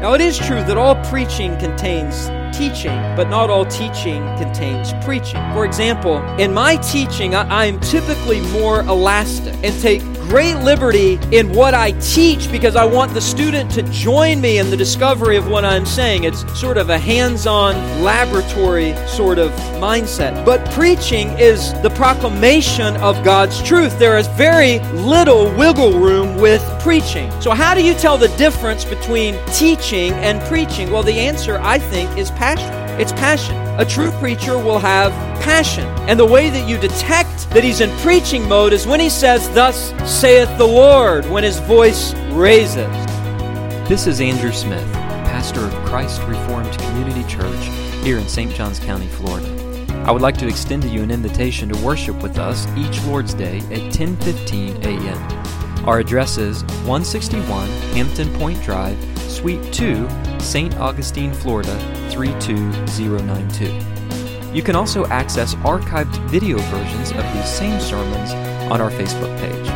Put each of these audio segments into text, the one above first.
Now, it is true that all preaching contains teaching, but not all teaching contains preaching. For example, in my teaching, I, am typically more elastic and take great liberty in what I teach because I want the student to join me in the discovery of what I'm saying. It's sort of a hands on laboratory sort of mindset. But preaching is the proclamation of God's truth. There is very little wiggle room with preaching. So, how do you tell the difference between teaching and preaching? Well, the answer, I think, is passion. It's passion. A true preacher will have passion. And the way that you detect that he's in preaching mode is when he says, Thus saith the Lord, when his voice raises. This is Andrew Smith, pastor of Christ Reformed Community Church here in St. Johns County, Florida. I would like to extend to you an invitation to worship with us each Lord's Day at 10:15 a.m. Our address is 161 Hampton Point Drive, Suite 2, St. Augustine, Florida 32092. You can also access archived video versions of these same sermons on our Facebook page.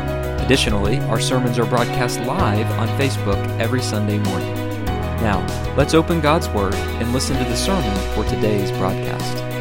Additionally, our sermons are broadcast live on Facebook every Sunday morning. Now, let's open God's Word and listen to the sermon for today's broadcast.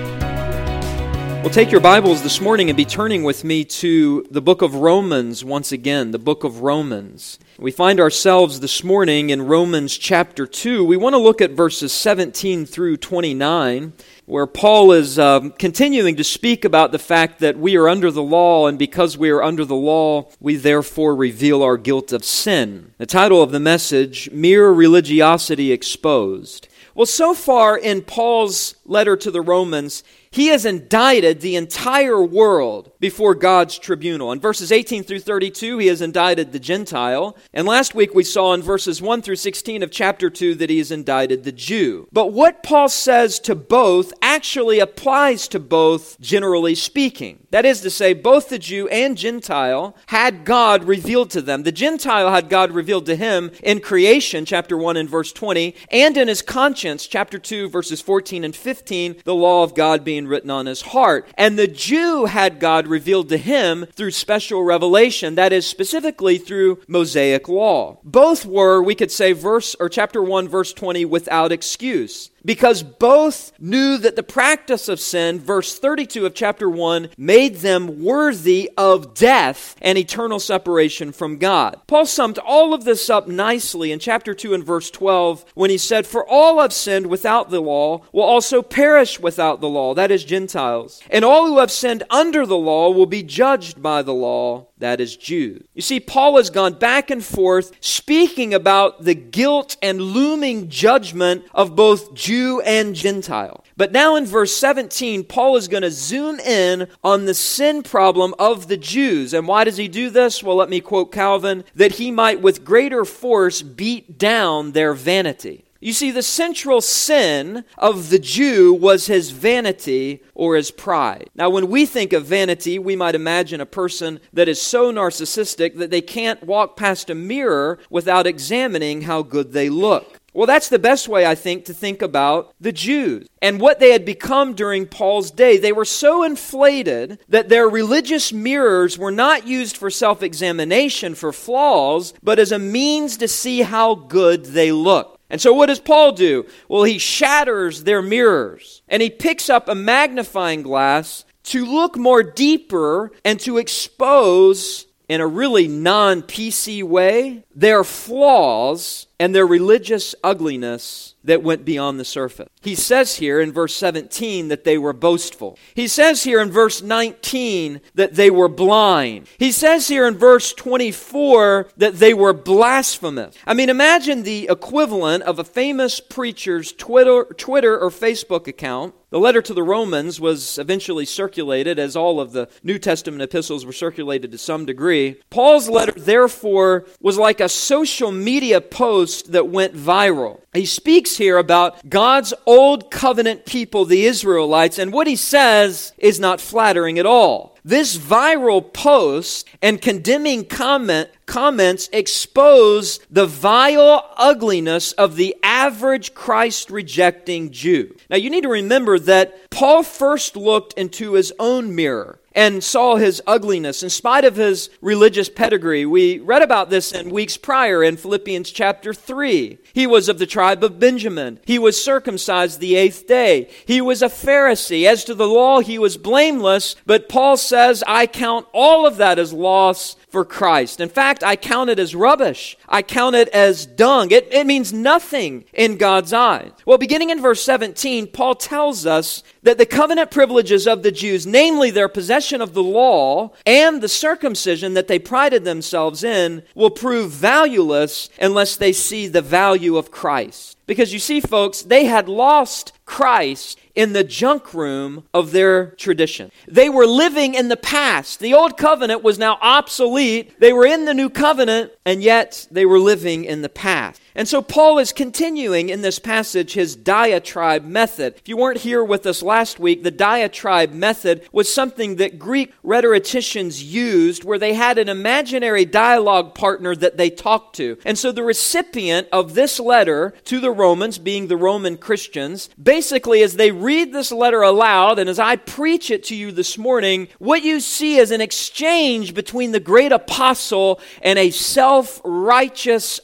Well, take your Bibles this morning and be turning with me to the book of Romans once again, the book of Romans. We find ourselves this morning in Romans chapter 2. We want to look at verses 17 through 29, where Paul is uh, continuing to speak about the fact that we are under the law, and because we are under the law, we therefore reveal our guilt of sin. The title of the message, Mere Religiosity Exposed. Well, so far in Paul's letter to the Romans, he has indicted the entire world before God's tribunal. In verses 18 through 32, he has indicted the Gentile. And last week we saw in verses 1 through 16 of chapter 2 that he has indicted the Jew. But what Paul says to both actually applies to both, generally speaking. That is to say, both the Jew and Gentile had God revealed to them. The Gentile had God revealed to him in creation, chapter 1 and verse 20, and in his conscience, chapter 2, verses 14 and 15, the law of God being written on his heart. And the Jew had God revealed to him through special revelation, that is specifically through Mosaic law. Both were, we could say, verse or chapter 1, verse 20, without excuse because both knew that the practice of sin, verse 32 of chapter 1, made them worthy of death and eternal separation from God. Paul summed all of this up nicely in chapter 2 and verse 12 when he said, For all have sinned without the law will also perish without the law, that is, Gentiles. And all who have sinned under the law will be judged by the law that is Jews. You see, Paul has gone back and forth speaking about the guilt and looming judgment of both Jew and Gentile. But now in verse 17, Paul is going to zoom in on the sin problem of the Jews. And why does he do this? Well, let me quote Calvin that he might with greater force beat down their vanity. You see, the central sin of the Jew was his vanity or his pride. Now, when we think of vanity, we might imagine a person that is so narcissistic that they can't walk past a mirror without examining how good they look. Well, that's the best way, I think, to think about the Jews and what they had become during Paul's day. They were so inflated that their religious mirrors were not used for self examination for flaws, but as a means to see how good they looked. And so, what does Paul do? Well, he shatters their mirrors and he picks up a magnifying glass to look more deeper and to expose, in a really non PC way, their flaws and their religious ugliness that went beyond the surface. He says here in verse 17 that they were boastful. He says here in verse 19 that they were blind. He says here in verse 24 that they were blasphemous. I mean, imagine the equivalent of a famous preacher's Twitter, Twitter or Facebook account the letter to the Romans was eventually circulated, as all of the New Testament epistles were circulated to some degree. Paul's letter, therefore, was like a social media post that went viral. He speaks here about God's old covenant people, the Israelites, and what he says is not flattering at all. This viral post and condemning comment, comments expose the vile ugliness of the average Christ rejecting Jew. Now, you need to remember that Paul first looked into his own mirror. And saw his ugliness in spite of his religious pedigree. We read about this in weeks prior in Philippians chapter 3. He was of the tribe of Benjamin. He was circumcised the eighth day. He was a Pharisee. As to the law, he was blameless, but Paul says, I count all of that as loss for Christ. In fact, I count it as rubbish. I count it as dung. It, it means nothing in God's eyes. Well, beginning in verse 17, Paul tells us that the covenant privileges of the Jews, namely their possession of the law and the circumcision that they prided themselves in, will prove valueless unless they see the value of Christ. Because you see, folks, they had lost Christ in the junk room of their tradition. They were living in the past. The old covenant was now obsolete. They were in the new covenant, and yet they were living in the past. And so Paul is continuing in this passage his diatribe method. If you weren't here with us last week, the diatribe method was something that Greek rhetoricians used where they had an imaginary dialogue partner that they talked to. And so the recipient of this letter to the Romans, being the Roman Christians, basically as they read this letter aloud and as I preach it to you this morning, what you see is an exchange between the great apostle and a self righteous,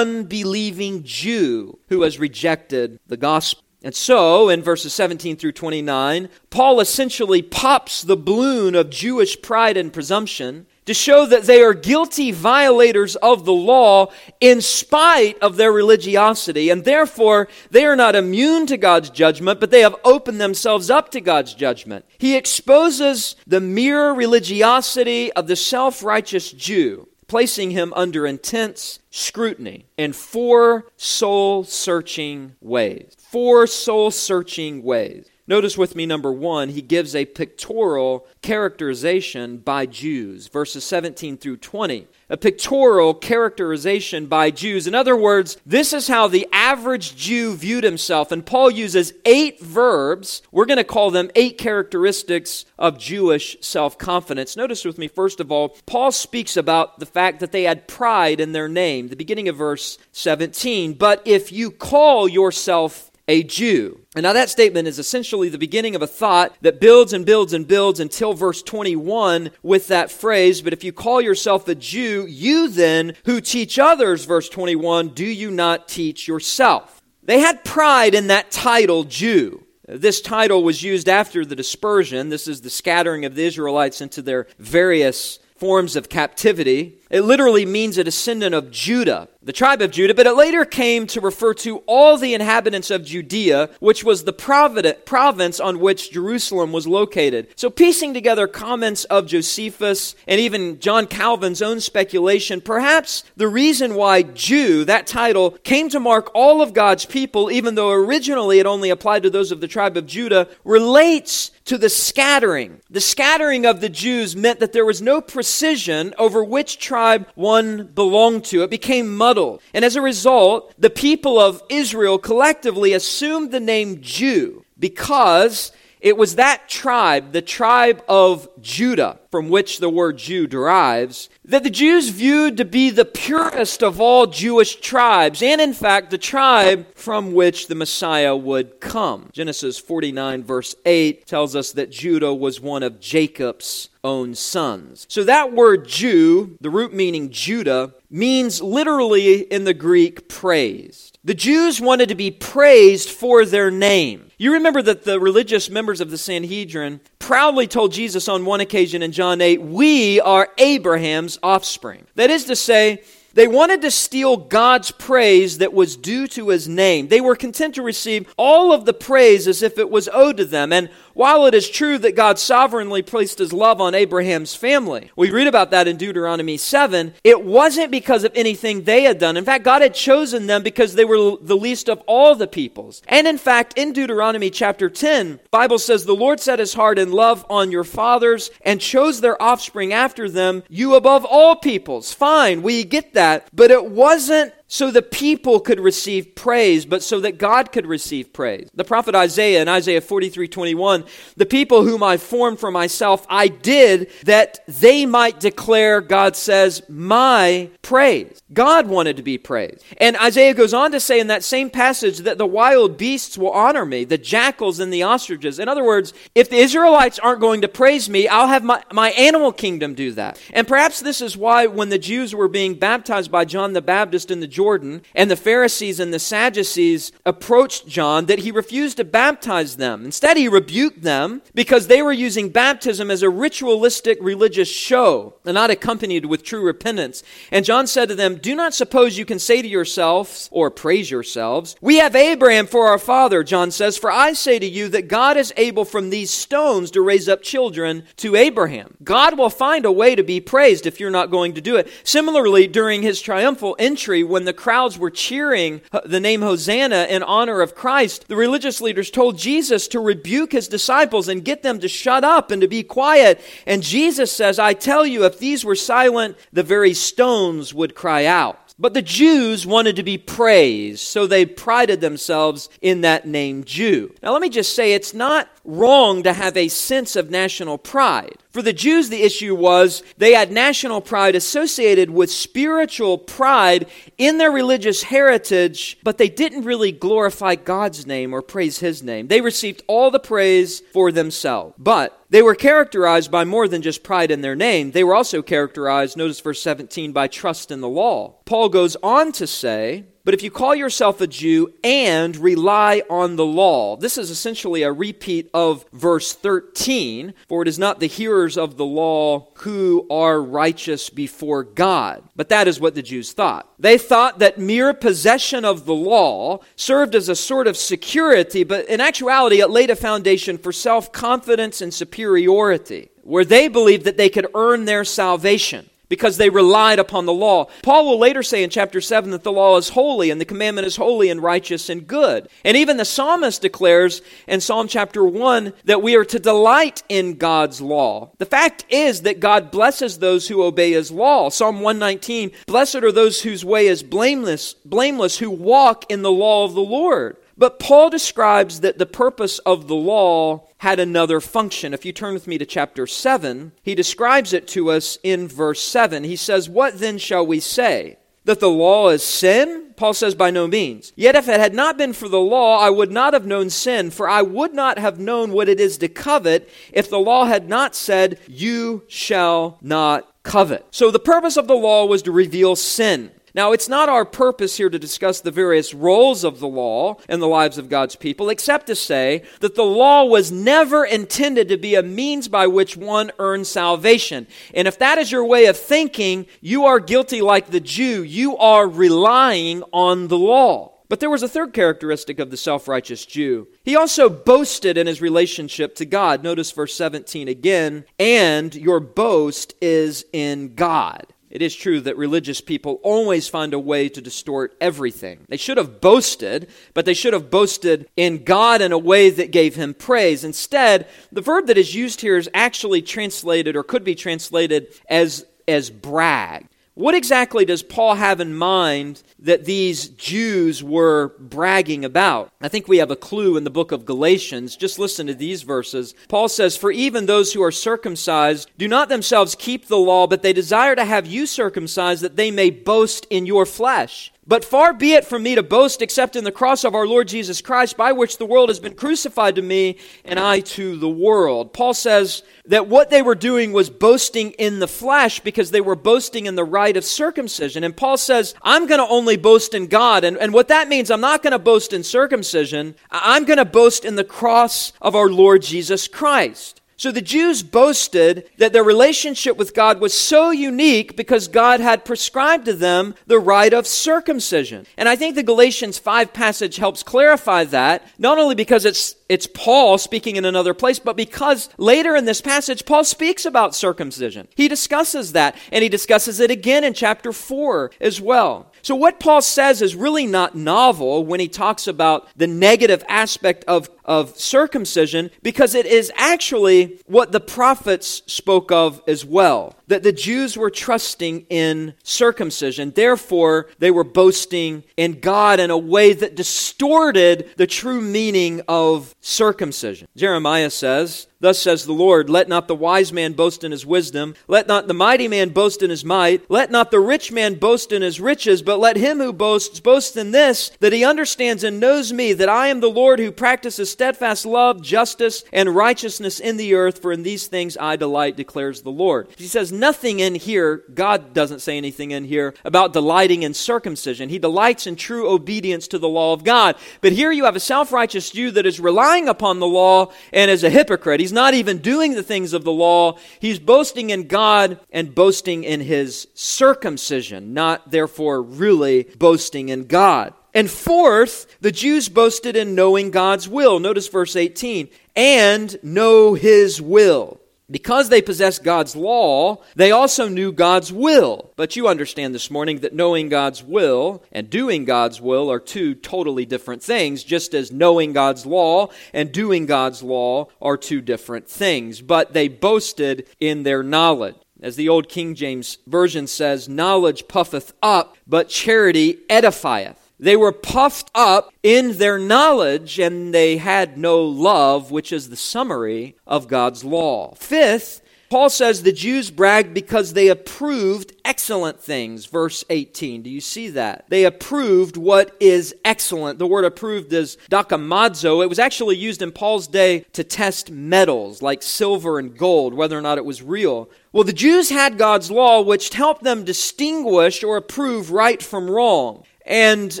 unbelieving Jew who has rejected the gospel. And so, in verses 17 through 29, Paul essentially pops the balloon of Jewish pride and presumption to show that they are guilty violators of the law in spite of their religiosity, and therefore they are not immune to God's judgment, but they have opened themselves up to God's judgment. He exposes the mere religiosity of the self righteous Jew placing him under intense scrutiny in four soul searching ways. Four soul searching ways. Notice with me, number one, he gives a pictorial characterization by Jews, verses 17 through 20 a pictorial characterization by Jews. In other words, this is how the average Jew viewed himself. And Paul uses eight verbs. We're going to call them eight characteristics of Jewish self confidence. Notice with me, first of all, Paul speaks about the fact that they had pride in their name. The beginning of verse 17. But if you call yourself a Jew. And now that statement is essentially the beginning of a thought that builds and builds and builds until verse 21 with that phrase, but if you call yourself a Jew, you then who teach others, verse 21, do you not teach yourself? They had pride in that title, Jew. This title was used after the dispersion. This is the scattering of the Israelites into their various forms of captivity. It literally means a descendant of Judah, the tribe of Judah, but it later came to refer to all the inhabitants of Judea, which was the province on which Jerusalem was located. So, piecing together comments of Josephus and even John Calvin's own speculation, perhaps the reason why Jew, that title, came to mark all of God's people, even though originally it only applied to those of the tribe of Judah, relates to the scattering. The scattering of the Jews meant that there was no precision over which tribe tribe one belonged to. It became muddled. And as a result, the people of Israel collectively assumed the name Jew because it was that tribe, the tribe of Judah, from which the word Jew derives, that the Jews viewed to be the purest of all Jewish tribes, and in fact, the tribe from which the Messiah would come. Genesis 49, verse 8, tells us that Judah was one of Jacob's own sons. So that word Jew, the root meaning Judah, means literally in the Greek praised. The Jews wanted to be praised for their name. You remember that the religious members of the Sanhedrin proudly told Jesus on one occasion in John 8, We are Abraham's offspring. That is to say, they wanted to steal God's praise that was due to his name. They were content to receive all of the praise as if it was owed to them. And while it is true that God sovereignly placed his love on Abraham's family, we read about that in Deuteronomy 7, it wasn't because of anything they had done. In fact, God had chosen them because they were the least of all the peoples. And in fact, in Deuteronomy chapter 10, Bible says, The Lord set his heart in love on your fathers and chose their offspring after them, you above all peoples. Fine, we get that, but it wasn't so the people could receive praise, but so that God could receive praise. The prophet Isaiah in Isaiah 43 21, the people whom I formed for myself, I did that they might declare, God says, my praise. God wanted to be praised. And Isaiah goes on to say in that same passage that the wild beasts will honor me, the jackals and the ostriches. In other words, if the Israelites aren't going to praise me, I'll have my, my animal kingdom do that. And perhaps this is why when the Jews were being baptized by John the Baptist in the Jordan, and the Pharisees and the Sadducees approached John, that he refused to baptize them. Instead, he rebuked them because they were using baptism as a ritualistic religious show and not accompanied with true repentance. And John said to them, Do not suppose you can say to yourselves, or praise yourselves, We have Abraham for our father, John says, For I say to you that God is able from these stones to raise up children to Abraham. God will find a way to be praised if you're not going to do it. Similarly, during his triumphal entry, when the crowds were cheering the name Hosanna in honor of Christ, the religious leaders told Jesus to rebuke his disciples and get them to shut up and to be quiet. And Jesus says, I tell you, if these were silent, the very stones would cry out. But the Jews wanted to be praised, so they prided themselves in that name Jew. Now, let me just say it's not wrong to have a sense of national pride. For the Jews, the issue was they had national pride associated with spiritual pride in their religious heritage, but they didn't really glorify God's name or praise His name. They received all the praise for themselves. But they were characterized by more than just pride in their name. They were also characterized, notice verse 17, by trust in the law. Paul goes on to say, but if you call yourself a Jew and rely on the law, this is essentially a repeat of verse 13. For it is not the hearers of the law who are righteous before God. But that is what the Jews thought. They thought that mere possession of the law served as a sort of security, but in actuality, it laid a foundation for self confidence and superiority, where they believed that they could earn their salvation because they relied upon the law. Paul will later say in chapter 7 that the law is holy and the commandment is holy and righteous and good. And even the psalmist declares in Psalm chapter 1 that we are to delight in God's law. The fact is that God blesses those who obey his law. Psalm 119, blessed are those whose way is blameless, blameless who walk in the law of the Lord. But Paul describes that the purpose of the law had another function. If you turn with me to chapter 7, he describes it to us in verse 7. He says, What then shall we say? That the law is sin? Paul says, By no means. Yet if it had not been for the law, I would not have known sin, for I would not have known what it is to covet if the law had not said, You shall not covet. So the purpose of the law was to reveal sin. Now, it's not our purpose here to discuss the various roles of the law in the lives of God's people, except to say that the law was never intended to be a means by which one earns salvation. And if that is your way of thinking, you are guilty like the Jew. You are relying on the law. But there was a third characteristic of the self righteous Jew. He also boasted in his relationship to God. Notice verse 17 again, and your boast is in God. It is true that religious people always find a way to distort everything. They should have boasted, but they should have boasted in God in a way that gave him praise. Instead, the verb that is used here is actually translated or could be translated as, as brag. What exactly does Paul have in mind that these Jews were bragging about? I think we have a clue in the book of Galatians. Just listen to these verses. Paul says, For even those who are circumcised do not themselves keep the law, but they desire to have you circumcised that they may boast in your flesh. But far be it from me to boast except in the cross of our Lord Jesus Christ, by which the world has been crucified to me, and I to the world. Paul says that what they were doing was boasting in the flesh because they were boasting in the rite of circumcision. And Paul says, I'm going to only boast in God. And, and what that means, I'm not going to boast in circumcision, I'm going to boast in the cross of our Lord Jesus Christ. So the Jews boasted that their relationship with God was so unique because God had prescribed to them the rite of circumcision. And I think the Galatians 5 passage helps clarify that, not only because it's it's Paul speaking in another place, but because later in this passage, Paul speaks about circumcision. He discusses that, and he discusses it again in chapter 4 as well. So, what Paul says is really not novel when he talks about the negative aspect of, of circumcision, because it is actually what the prophets spoke of as well. That the Jews were trusting in circumcision. Therefore, they were boasting in God in a way that distorted the true meaning of circumcision. Jeremiah says, Thus says the Lord, Let not the wise man boast in his wisdom, let not the mighty man boast in his might, let not the rich man boast in his riches, but let him who boasts boast in this, that he understands and knows me, that I am the Lord who practices steadfast love, justice, and righteousness in the earth, for in these things I delight, declares the Lord. He says nothing in here, God doesn't say anything in here about delighting in circumcision. He delights in true obedience to the law of God. But here you have a self righteous Jew that is relying upon the law and is a hypocrite. He's not even doing the things of the law. He's boasting in God and boasting in his circumcision, not therefore really boasting in God. And fourth, the Jews boasted in knowing God's will. Notice verse 18 and know his will. Because they possessed God's law, they also knew God's will. But you understand this morning that knowing God's will and doing God's will are two totally different things, just as knowing God's law and doing God's law are two different things. But they boasted in their knowledge. As the old King James Version says, knowledge puffeth up, but charity edifieth. They were puffed up in their knowledge and they had no love, which is the summary of God's law. Fifth, Paul says the Jews bragged because they approved excellent things. Verse 18. Do you see that? They approved what is excellent. The word approved is dokimazo. It was actually used in Paul's day to test metals like silver and gold, whether or not it was real. Well, the Jews had God's law, which helped them distinguish or approve right from wrong and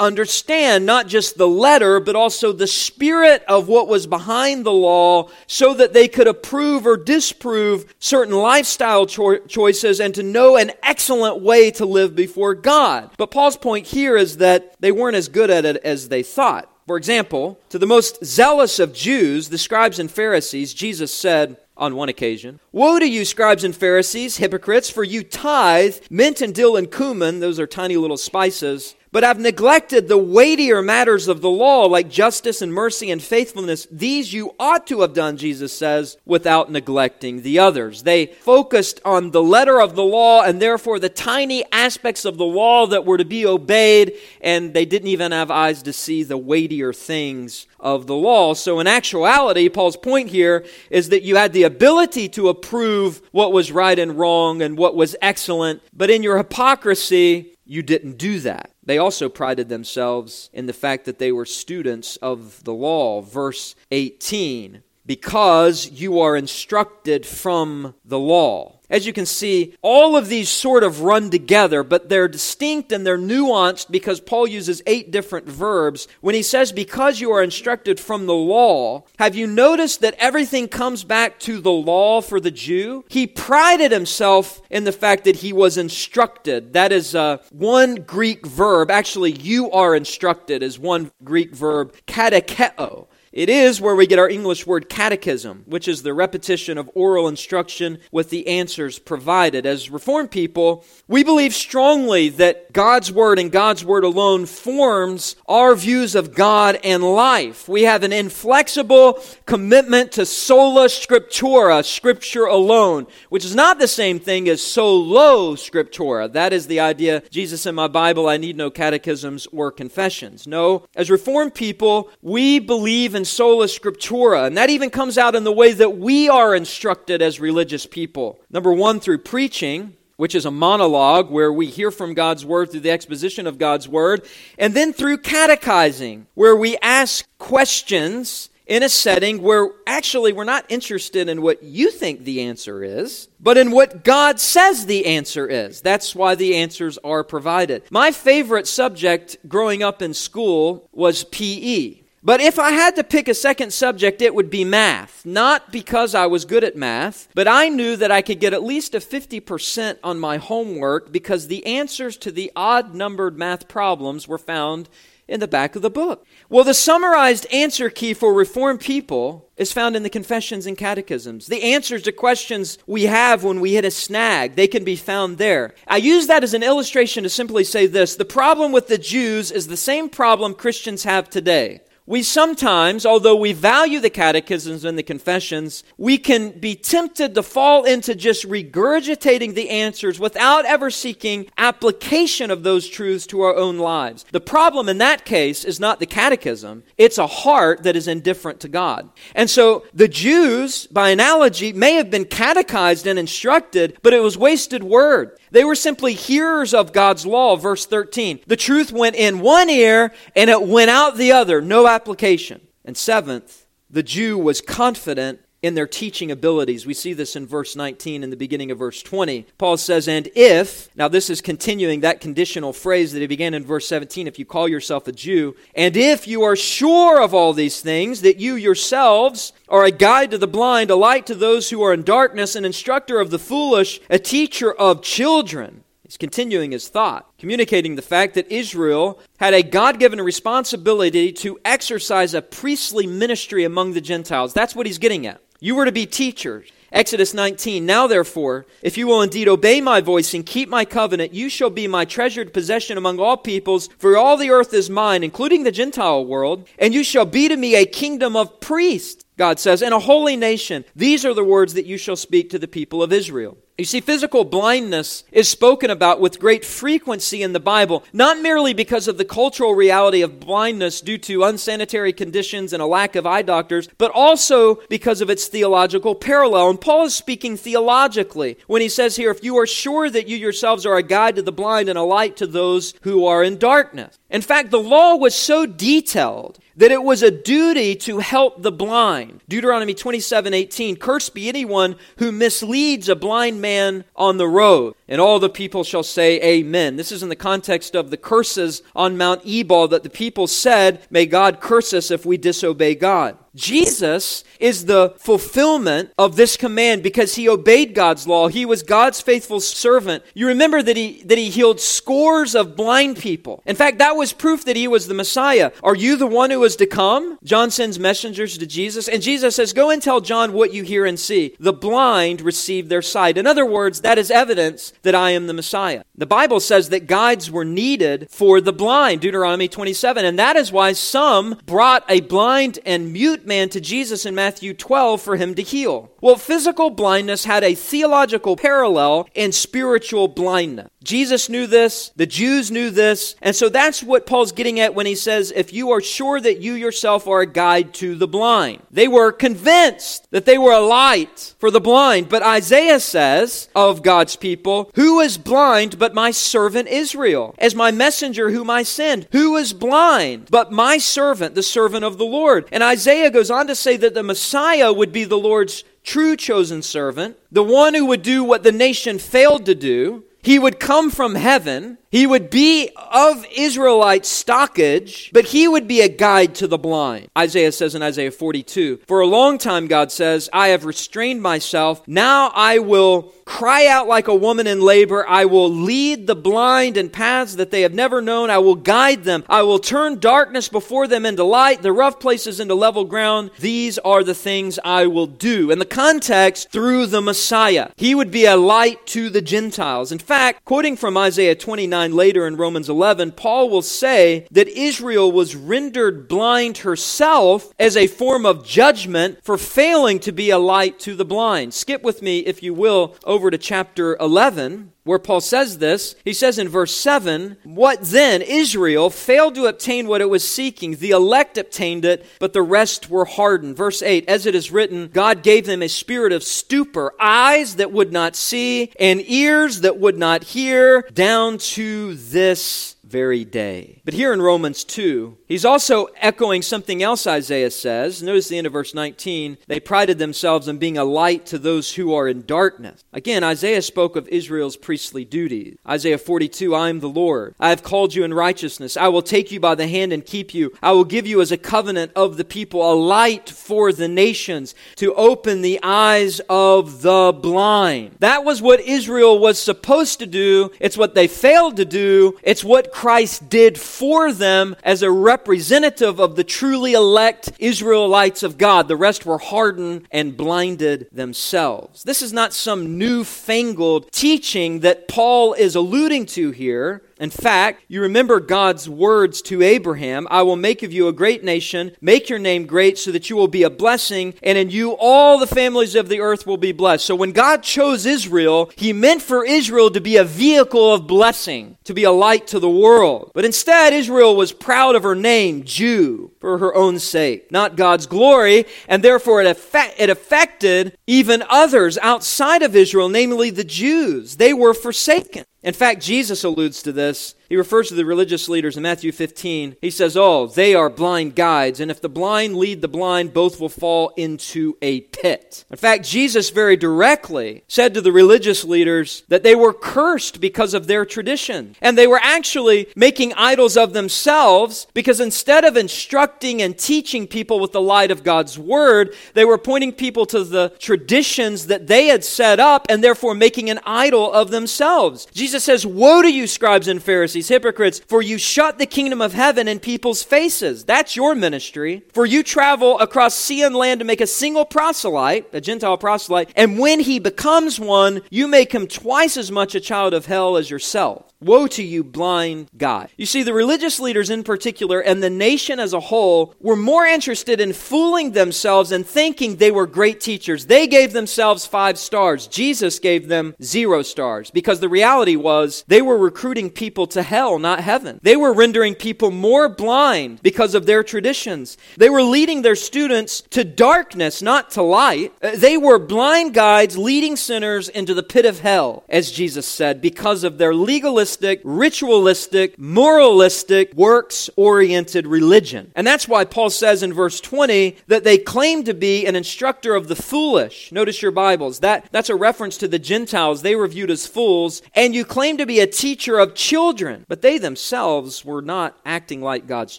understand not just the letter, but also the spirit of what was behind the law so that they could approve or disprove certain lifestyle cho- choices and to know an excellent way to live before God. But Paul's point here is that they weren't as good at it as they thought. For example, to the most zealous of Jews, the scribes and Pharisees, Jesus said, on one occasion. Woe to you, scribes and Pharisees, hypocrites, for you tithe mint and dill and cumin, those are tiny little spices, but I've neglected the weightier matters of the law, like justice and mercy and faithfulness. These you ought to have done, Jesus says, without neglecting the others. They focused on the letter of the law and therefore the tiny aspects of the law that were to be obeyed, and they didn't even have eyes to see the weightier things of the law. So, in actuality, Paul's point here is that you had the ability to approve what was right and wrong and what was excellent, but in your hypocrisy, you didn't do that. They also prided themselves in the fact that they were students of the law. Verse 18 because you are instructed from the law. As you can see, all of these sort of run together, but they're distinct and they're nuanced because Paul uses eight different verbs. When he says, because you are instructed from the law, have you noticed that everything comes back to the law for the Jew? He prided himself in the fact that he was instructed. That is uh, one Greek verb. Actually, you are instructed is one Greek verb, katecheo. It is where we get our English word catechism, which is the repetition of oral instruction with the answers provided. As Reformed people, we believe strongly that God's Word and God's Word alone forms our views of God and life. We have an inflexible commitment to sola scriptura, Scripture alone, which is not the same thing as solo scriptura. That is the idea, Jesus in my Bible, I need no catechisms or confessions. No, as Reformed people, we believe in sola scriptura. And that even comes out in the way that we are instructed as religious people. Number one, through preaching, which is a monologue where we hear from God's word through the exposition of God's word. And then through catechizing, where we ask questions in a setting where actually we're not interested in what you think the answer is, but in what God says the answer is. That's why the answers are provided. My favorite subject growing up in school was PE. But if I had to pick a second subject, it would be math. Not because I was good at math, but I knew that I could get at least a 50% on my homework because the answers to the odd numbered math problems were found in the back of the book. Well, the summarized answer key for Reformed people is found in the confessions and catechisms. The answers to questions we have when we hit a snag, they can be found there. I use that as an illustration to simply say this the problem with the Jews is the same problem Christians have today. We sometimes, although we value the catechisms and the confessions, we can be tempted to fall into just regurgitating the answers without ever seeking application of those truths to our own lives. The problem in that case is not the catechism, it's a heart that is indifferent to God. And so the Jews, by analogy, may have been catechized and instructed, but it was wasted word. They were simply hearers of God's law, verse 13. The truth went in one ear and it went out the other, no application. And seventh, the Jew was confident in their teaching abilities. We see this in verse 19 in the beginning of verse 20. Paul says, And if, now this is continuing that conditional phrase that he began in verse 17, if you call yourself a Jew, and if you are sure of all these things, that you yourselves are a guide to the blind, a light to those who are in darkness, an instructor of the foolish, a teacher of children. He's continuing his thought, communicating the fact that Israel had a God given responsibility to exercise a priestly ministry among the Gentiles. That's what he's getting at. You were to be teachers. Exodus 19 Now therefore, if you will indeed obey my voice and keep my covenant, you shall be my treasured possession among all peoples, for all the earth is mine, including the Gentile world, and you shall be to me a kingdom of priests, God says, and a holy nation. These are the words that you shall speak to the people of Israel. You see, physical blindness is spoken about with great frequency in the Bible, not merely because of the cultural reality of blindness due to unsanitary conditions and a lack of eye doctors, but also because of its theological parallel. And Paul is speaking theologically when he says here, if you are sure that you yourselves are a guide to the blind and a light to those who are in darkness. In fact, the law was so detailed that it was a duty to help the blind. Deuteronomy 27 18, cursed be anyone who misleads a blind man on the road. And all the people shall say, Amen. This is in the context of the curses on Mount Ebal that the people said, May God curse us if we disobey God. Jesus is the fulfillment of this command because he obeyed God's law. He was God's faithful servant. You remember that he, that he healed scores of blind people. In fact, that was proof that he was the Messiah. Are you the one who is to come? John sends messengers to Jesus, and Jesus says, Go and tell John what you hear and see. The blind receive their sight. In other words, that is evidence that I am the Messiah. The Bible says that guides were needed for the blind, Deuteronomy 27, and that is why some brought a blind and mute man to Jesus in Matthew 12 for him to heal. Well, physical blindness had a theological parallel in spiritual blindness. Jesus knew this, the Jews knew this, and so that's what Paul's getting at when he says, if you are sure that you yourself are a guide to the blind. They were convinced that they were a light for the blind, but Isaiah says of God's people, Who is blind but my servant Israel? As my messenger whom I send. Who is blind but my servant, the servant of the Lord? And Isaiah goes on to say that the Messiah would be the Lord's true chosen servant, the one who would do what the nation failed to do. He would come from heaven. He would be of Israelite stockage, but he would be a guide to the blind. Isaiah says in Isaiah 42 For a long time, God says, I have restrained myself. Now I will cry out like a woman in labor. I will lead the blind in paths that they have never known. I will guide them. I will turn darkness before them into light, the rough places into level ground. These are the things I will do. In the context, through the Messiah, he would be a light to the Gentiles. In fact, quoting from Isaiah 29 later in Romans 11, Paul will say that Israel was rendered blind herself as a form of judgment for failing to be a light to the blind. Skip with me, if you will, over to chapter 11, where Paul says this. He says in verse 7 What then? Israel failed to obtain what it was seeking. The elect obtained it, but the rest were hardened. Verse 8 As it is written, God gave them a spirit of stupor, eyes that would not see, and ears that would not hear, down to this very day. But here in Romans 2, he's also echoing something else Isaiah says. Notice the end of verse 19. They prided themselves in being a light to those who are in darkness. Again, Isaiah spoke of Israel's priestly duties. Isaiah 42, I am the Lord. I have called you in righteousness. I will take you by the hand and keep you. I will give you as a covenant of the people, a light for the nations, to open the eyes of the blind. That was what Israel was supposed to do. It's what they failed to do. It's what Christ did for them as a representative of the truly elect Israelites of God. The rest were hardened and blinded themselves. This is not some newfangled teaching that Paul is alluding to here. In fact, you remember God's words to Abraham I will make of you a great nation, make your name great, so that you will be a blessing, and in you all the families of the earth will be blessed. So when God chose Israel, he meant for Israel to be a vehicle of blessing, to be a light to the world. But instead, Israel was proud of her name, Jew, for her own sake, not God's glory, and therefore it, effect, it affected even others outside of Israel, namely the Jews. They were forsaken. In fact, Jesus alludes to this he refers to the religious leaders in Matthew 15. He says, Oh, they are blind guides, and if the blind lead the blind, both will fall into a pit. In fact, Jesus very directly said to the religious leaders that they were cursed because of their tradition. And they were actually making idols of themselves because instead of instructing and teaching people with the light of God's word, they were pointing people to the traditions that they had set up and therefore making an idol of themselves. Jesus says, Woe to you, scribes and Pharisees! Pharisees, hypocrites, for you shut the kingdom of heaven in people's faces. That's your ministry. For you travel across sea and land to make a single proselyte, a Gentile proselyte, and when he becomes one, you make him twice as much a child of hell as yourself. Woe to you, blind guide. You see, the religious leaders in particular and the nation as a whole were more interested in fooling themselves and thinking they were great teachers. They gave themselves five stars. Jesus gave them zero stars because the reality was they were recruiting people to hell, not heaven. They were rendering people more blind because of their traditions. They were leading their students to darkness, not to light. Uh, they were blind guides leading sinners into the pit of hell, as Jesus said, because of their legalistic ritualistic, moralistic, works oriented religion. And that's why Paul says in verse 20 that they claim to be an instructor of the foolish. Notice your Bibles. That, that's a reference to the Gentiles. They were viewed as fools. And you claim to be a teacher of children. But they themselves were not acting like God's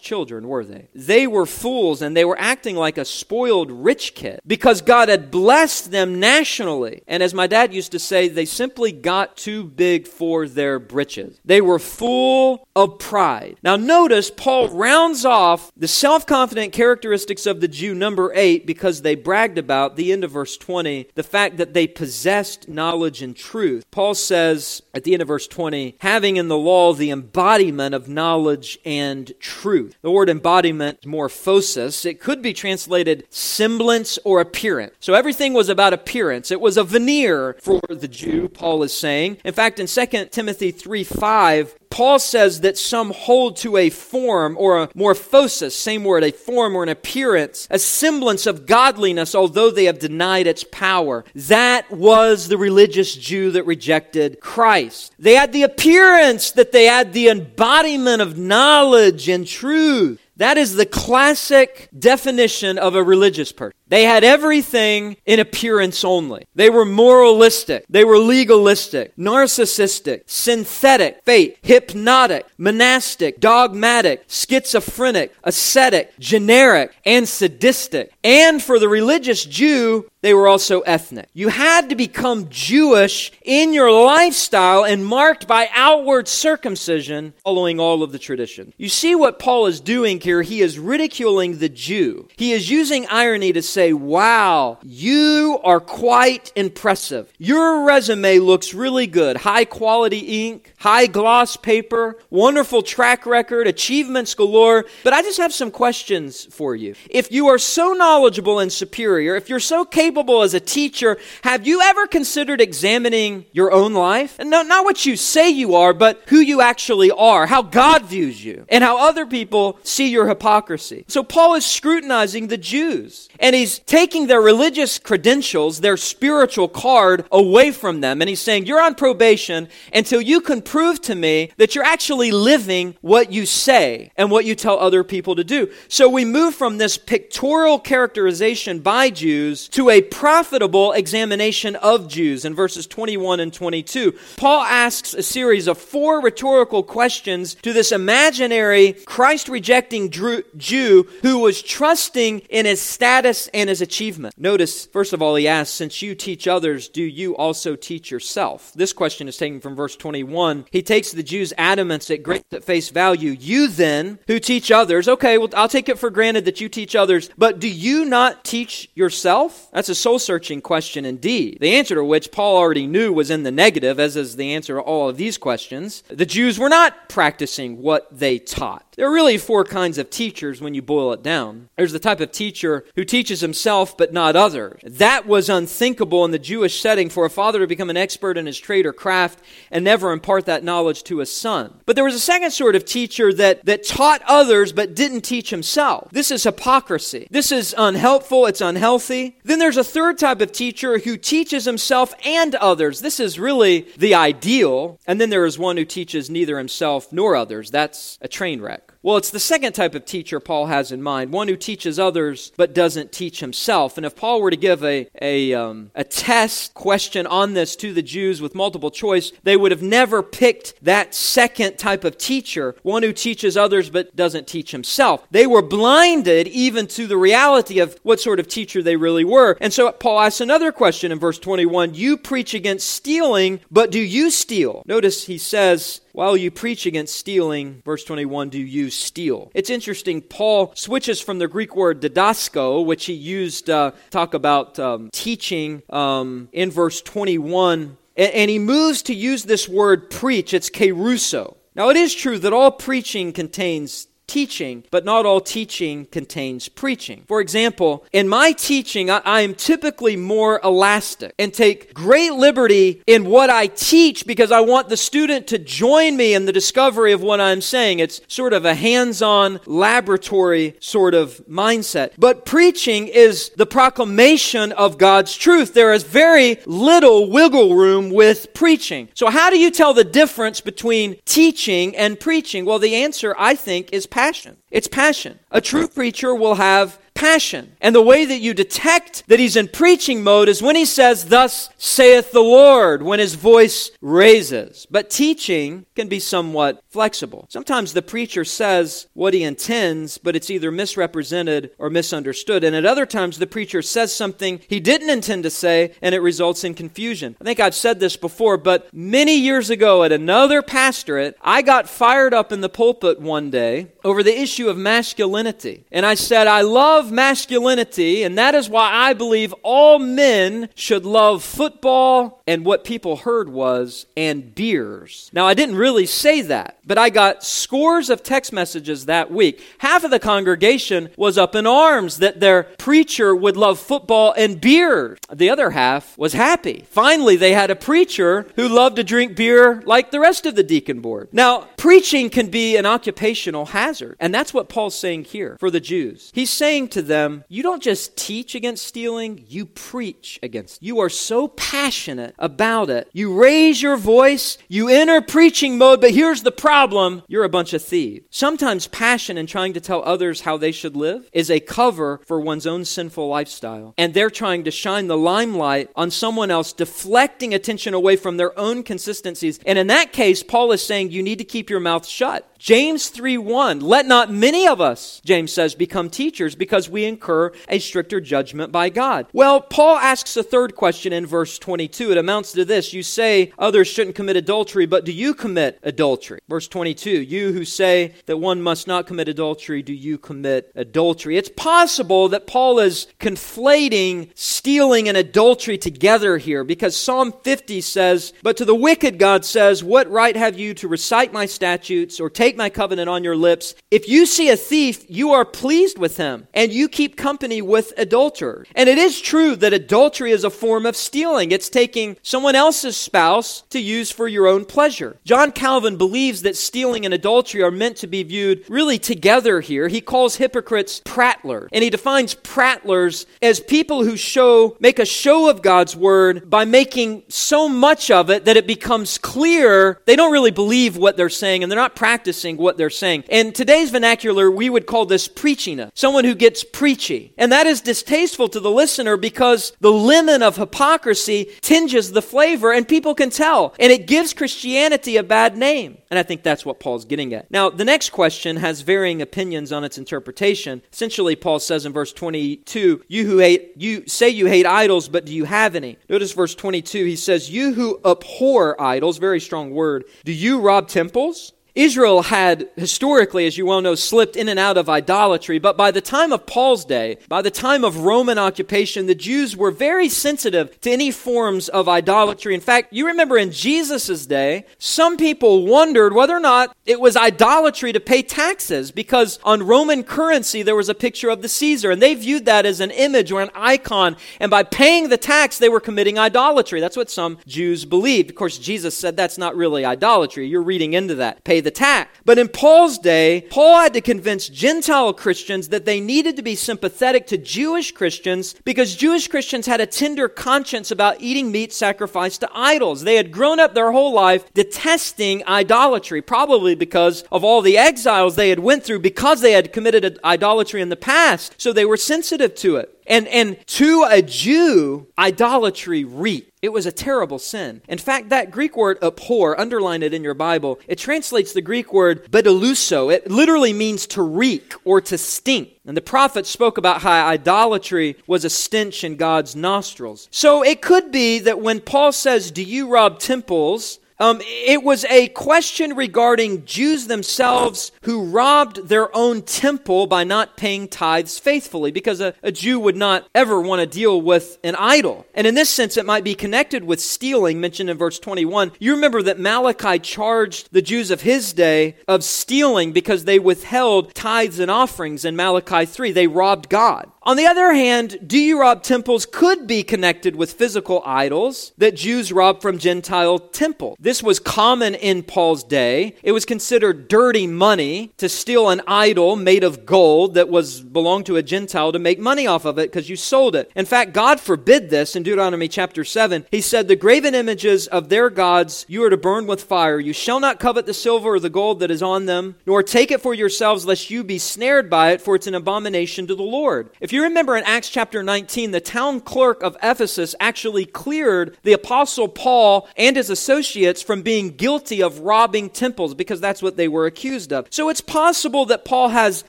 children, were they? They were fools and they were acting like a spoiled rich kid because God had blessed them nationally. And as my dad used to say, they simply got too big for their britches They were full of pride. Now, notice Paul rounds off the self confident characteristics of the Jew, number eight, because they bragged about, the end of verse 20, the fact that they possessed knowledge and truth. Paul says at the end of verse 20, having in the law the embodiment of knowledge and truth. The word embodiment, morphosis, it could be translated semblance or appearance. So everything was about appearance. It was a veneer for the Jew, Paul is saying. In fact, in 2 Timothy 3 5, Paul says that some hold to a form or a morphosis, same word, a form or an appearance, a semblance of godliness, although they have denied its power. That was the religious Jew that rejected Christ. They had the appearance that they had the embodiment of knowledge and truth. That is the classic definition of a religious person. They had everything in appearance only. They were moralistic. They were legalistic, narcissistic, synthetic, fake, hypnotic, monastic, dogmatic, schizophrenic, ascetic, generic, and sadistic. And for the religious Jew, they were also ethnic. You had to become Jewish in your lifestyle and marked by outward circumcision, following all of the tradition. You see what Paul is doing here? He is ridiculing the Jew. He is using irony to say, Wow, you are quite impressive. Your resume looks really good. High quality ink, high gloss paper, wonderful track record, achievements galore. But I just have some questions for you. If you are so knowledgeable and superior, if you're so capable as a teacher, have you ever considered examining your own life? And no, not what you say you are, but who you actually are, how God views you, and how other people see your hypocrisy. So Paul is scrutinizing the Jews, and he's taking their religious credentials, their spiritual card, away from them. And he's saying, You're on probation until you can prove to me that you're actually living what you say and what you tell other people to do. So we move from this pictorial characterization by Jews to a profitable examination of Jews in verses 21 and 22. Paul asks a series of four rhetorical questions to this imaginary Christ rejecting Jew who was trusting in his status and his achievement. Notice, first of all, he asks, Since you teach others, do you also teach yourself? This question is taken from verse 21. He takes the Jews' adamants at great at face value. You then, who teach others, okay, well, I'll take it for granted that you teach others, but do you not teach yourself? That's a soul searching question indeed. The answer to which Paul already knew was in the negative, as is the answer to all of these questions. The Jews were not practicing what they taught. There are really four kinds of teachers when you boil it down. There's the type of teacher who teaches himself but not others. That was unthinkable in the Jewish setting for a father to become an expert in his trade or craft and never impart that knowledge to his son. But there was a second sort of teacher that, that taught others but didn't teach himself. This is hypocrisy. This is unhelpful, it's unhealthy. Then there's a third type of teacher who teaches himself and others. This is really the ideal. And then there is one who teaches neither himself nor others. That's a train wreck. Well, it's the second type of teacher Paul has in mind, one who teaches others but doesn't teach himself. And if Paul were to give a, a, um, a test question on this to the Jews with multiple choice, they would have never picked that second type of teacher, one who teaches others but doesn't teach himself. They were blinded even to the reality of what sort of teacher they really were. And so Paul asks another question in verse 21 You preach against stealing, but do you steal? Notice he says, while you preach against stealing, verse 21, do you steal? It's interesting. Paul switches from the Greek word didasko, which he used uh, talk about um, teaching um, in verse 21, and, and he moves to use this word preach. It's keruso. Now, it is true that all preaching contains teaching, but not all teaching contains preaching. For example, in my teaching, I, I, am typically more elastic and take great liberty in what I teach because I want the student to join me in the discovery of what I'm saying. It's sort of a hands on laboratory sort of mindset. But preaching is the proclamation of God's truth. There is very little wiggle room with preaching. So, how do you tell the difference between teaching and preaching? Well, the answer, I think, is passion. It's passion. A true preacher will have passion. And the way that you detect that he's in preaching mode is when he says, Thus saith the Lord, when his voice raises. But teaching can be somewhat flexible. Sometimes the preacher says what he intends, but it's either misrepresented or misunderstood. And at other times, the preacher says something he didn't intend to say, and it results in confusion. I think I've said this before, but many years ago at another pastorate, I got fired up in the pulpit one day over the issue of masculinity. And I said, I love masculinity, and that is why I believe all men should love football, and what people heard was, and beers. Now, I didn't really say that, but I got scores of text messages that week. Half of the congregation was up in arms that their preacher would love football and beer. The other half was happy. Finally, they had a preacher who loved to drink beer like the rest of the deacon board. Now, preaching can be an occupational hazard, and that's what Paul's saying here for the Jews. He's saying to to them, You don't just teach against stealing, you preach against. You are so passionate about it. You raise your voice, you enter preaching mode, but here's the problem you're a bunch of thieves. Sometimes passion in trying to tell others how they should live is a cover for one's own sinful lifestyle. And they're trying to shine the limelight on someone else, deflecting attention away from their own consistencies. And in that case, Paul is saying you need to keep your mouth shut. James 3 1. Let not many of us, James says, become teachers because we incur a stricter judgment by God. Well, Paul asks a third question in verse 22. It amounts to this You say others shouldn't commit adultery, but do you commit adultery? Verse 22. You who say that one must not commit adultery, do you commit adultery? It's possible that Paul is conflating stealing and adultery together here because Psalm 50 says, But to the wicked, God says, What right have you to recite my statutes or take my covenant on your lips. If you see a thief, you are pleased with him, and you keep company with adulterers. And it is true that adultery is a form of stealing. It's taking someone else's spouse to use for your own pleasure. John Calvin believes that stealing and adultery are meant to be viewed really together here. He calls hypocrites prattlers, and he defines prattlers as people who show, make a show of God's word by making so much of it that it becomes clear they don't really believe what they're saying and they're not practicing what they're saying. In today's vernacular, we would call this preaching. Someone who gets preachy. And that is distasteful to the listener because the lemon of hypocrisy tinges the flavor and people can tell. And it gives Christianity a bad name. And I think that's what Paul's getting at. Now, the next question has varying opinions on its interpretation. Essentially, Paul says in verse 22, you who hate, you say you hate idols, but do you have any? Notice verse 22, he says, you who abhor idols, very strong word, do you rob temples? Israel had historically, as you well know, slipped in and out of idolatry, but by the time of Paul's day, by the time of Roman occupation, the Jews were very sensitive to any forms of idolatry. In fact, you remember in Jesus' day, some people wondered whether or not it was idolatry to pay taxes because on Roman currency there was a picture of the Caesar, and they viewed that as an image or an icon, and by paying the tax, they were committing idolatry. That's what some Jews believed. Of course, Jesus said that's not really idolatry. You're reading into that. Pay the the tax. But in Paul's day, Paul had to convince Gentile Christians that they needed to be sympathetic to Jewish Christians because Jewish Christians had a tender conscience about eating meat sacrificed to idols. They had grown up their whole life detesting idolatry, probably because of all the exiles they had went through because they had committed idolatry in the past. So they were sensitive to it. And, and to a Jew, idolatry reeked. It was a terrible sin. In fact, that Greek word abhor, underline it in your Bible, it translates the Greek word bedeluso. It literally means to reek or to stink. And the prophet spoke about how idolatry was a stench in God's nostrils. So it could be that when Paul says, Do you rob temples? Um, it was a question regarding Jews themselves who robbed their own temple by not paying tithes faithfully, because a, a Jew would not ever want to deal with an idol. And in this sense, it might be connected with stealing, mentioned in verse 21. You remember that Malachi charged the Jews of his day of stealing because they withheld tithes and offerings in Malachi 3. They robbed God. On the other hand, do you rob temples could be connected with physical idols that Jews robbed from Gentile temples. This was common in Paul's day. It was considered dirty money to steal an idol made of gold that was belonged to a Gentile to make money off of it because you sold it. In fact, God forbid this in Deuteronomy chapter 7. He said, The graven images of their gods you are to burn with fire. You shall not covet the silver or the gold that is on them, nor take it for yourselves, lest you be snared by it, for it's an abomination to the Lord. If you you remember in Acts chapter 19, the town clerk of Ephesus actually cleared the apostle Paul and his associates from being guilty of robbing temples because that's what they were accused of. So it's possible that Paul has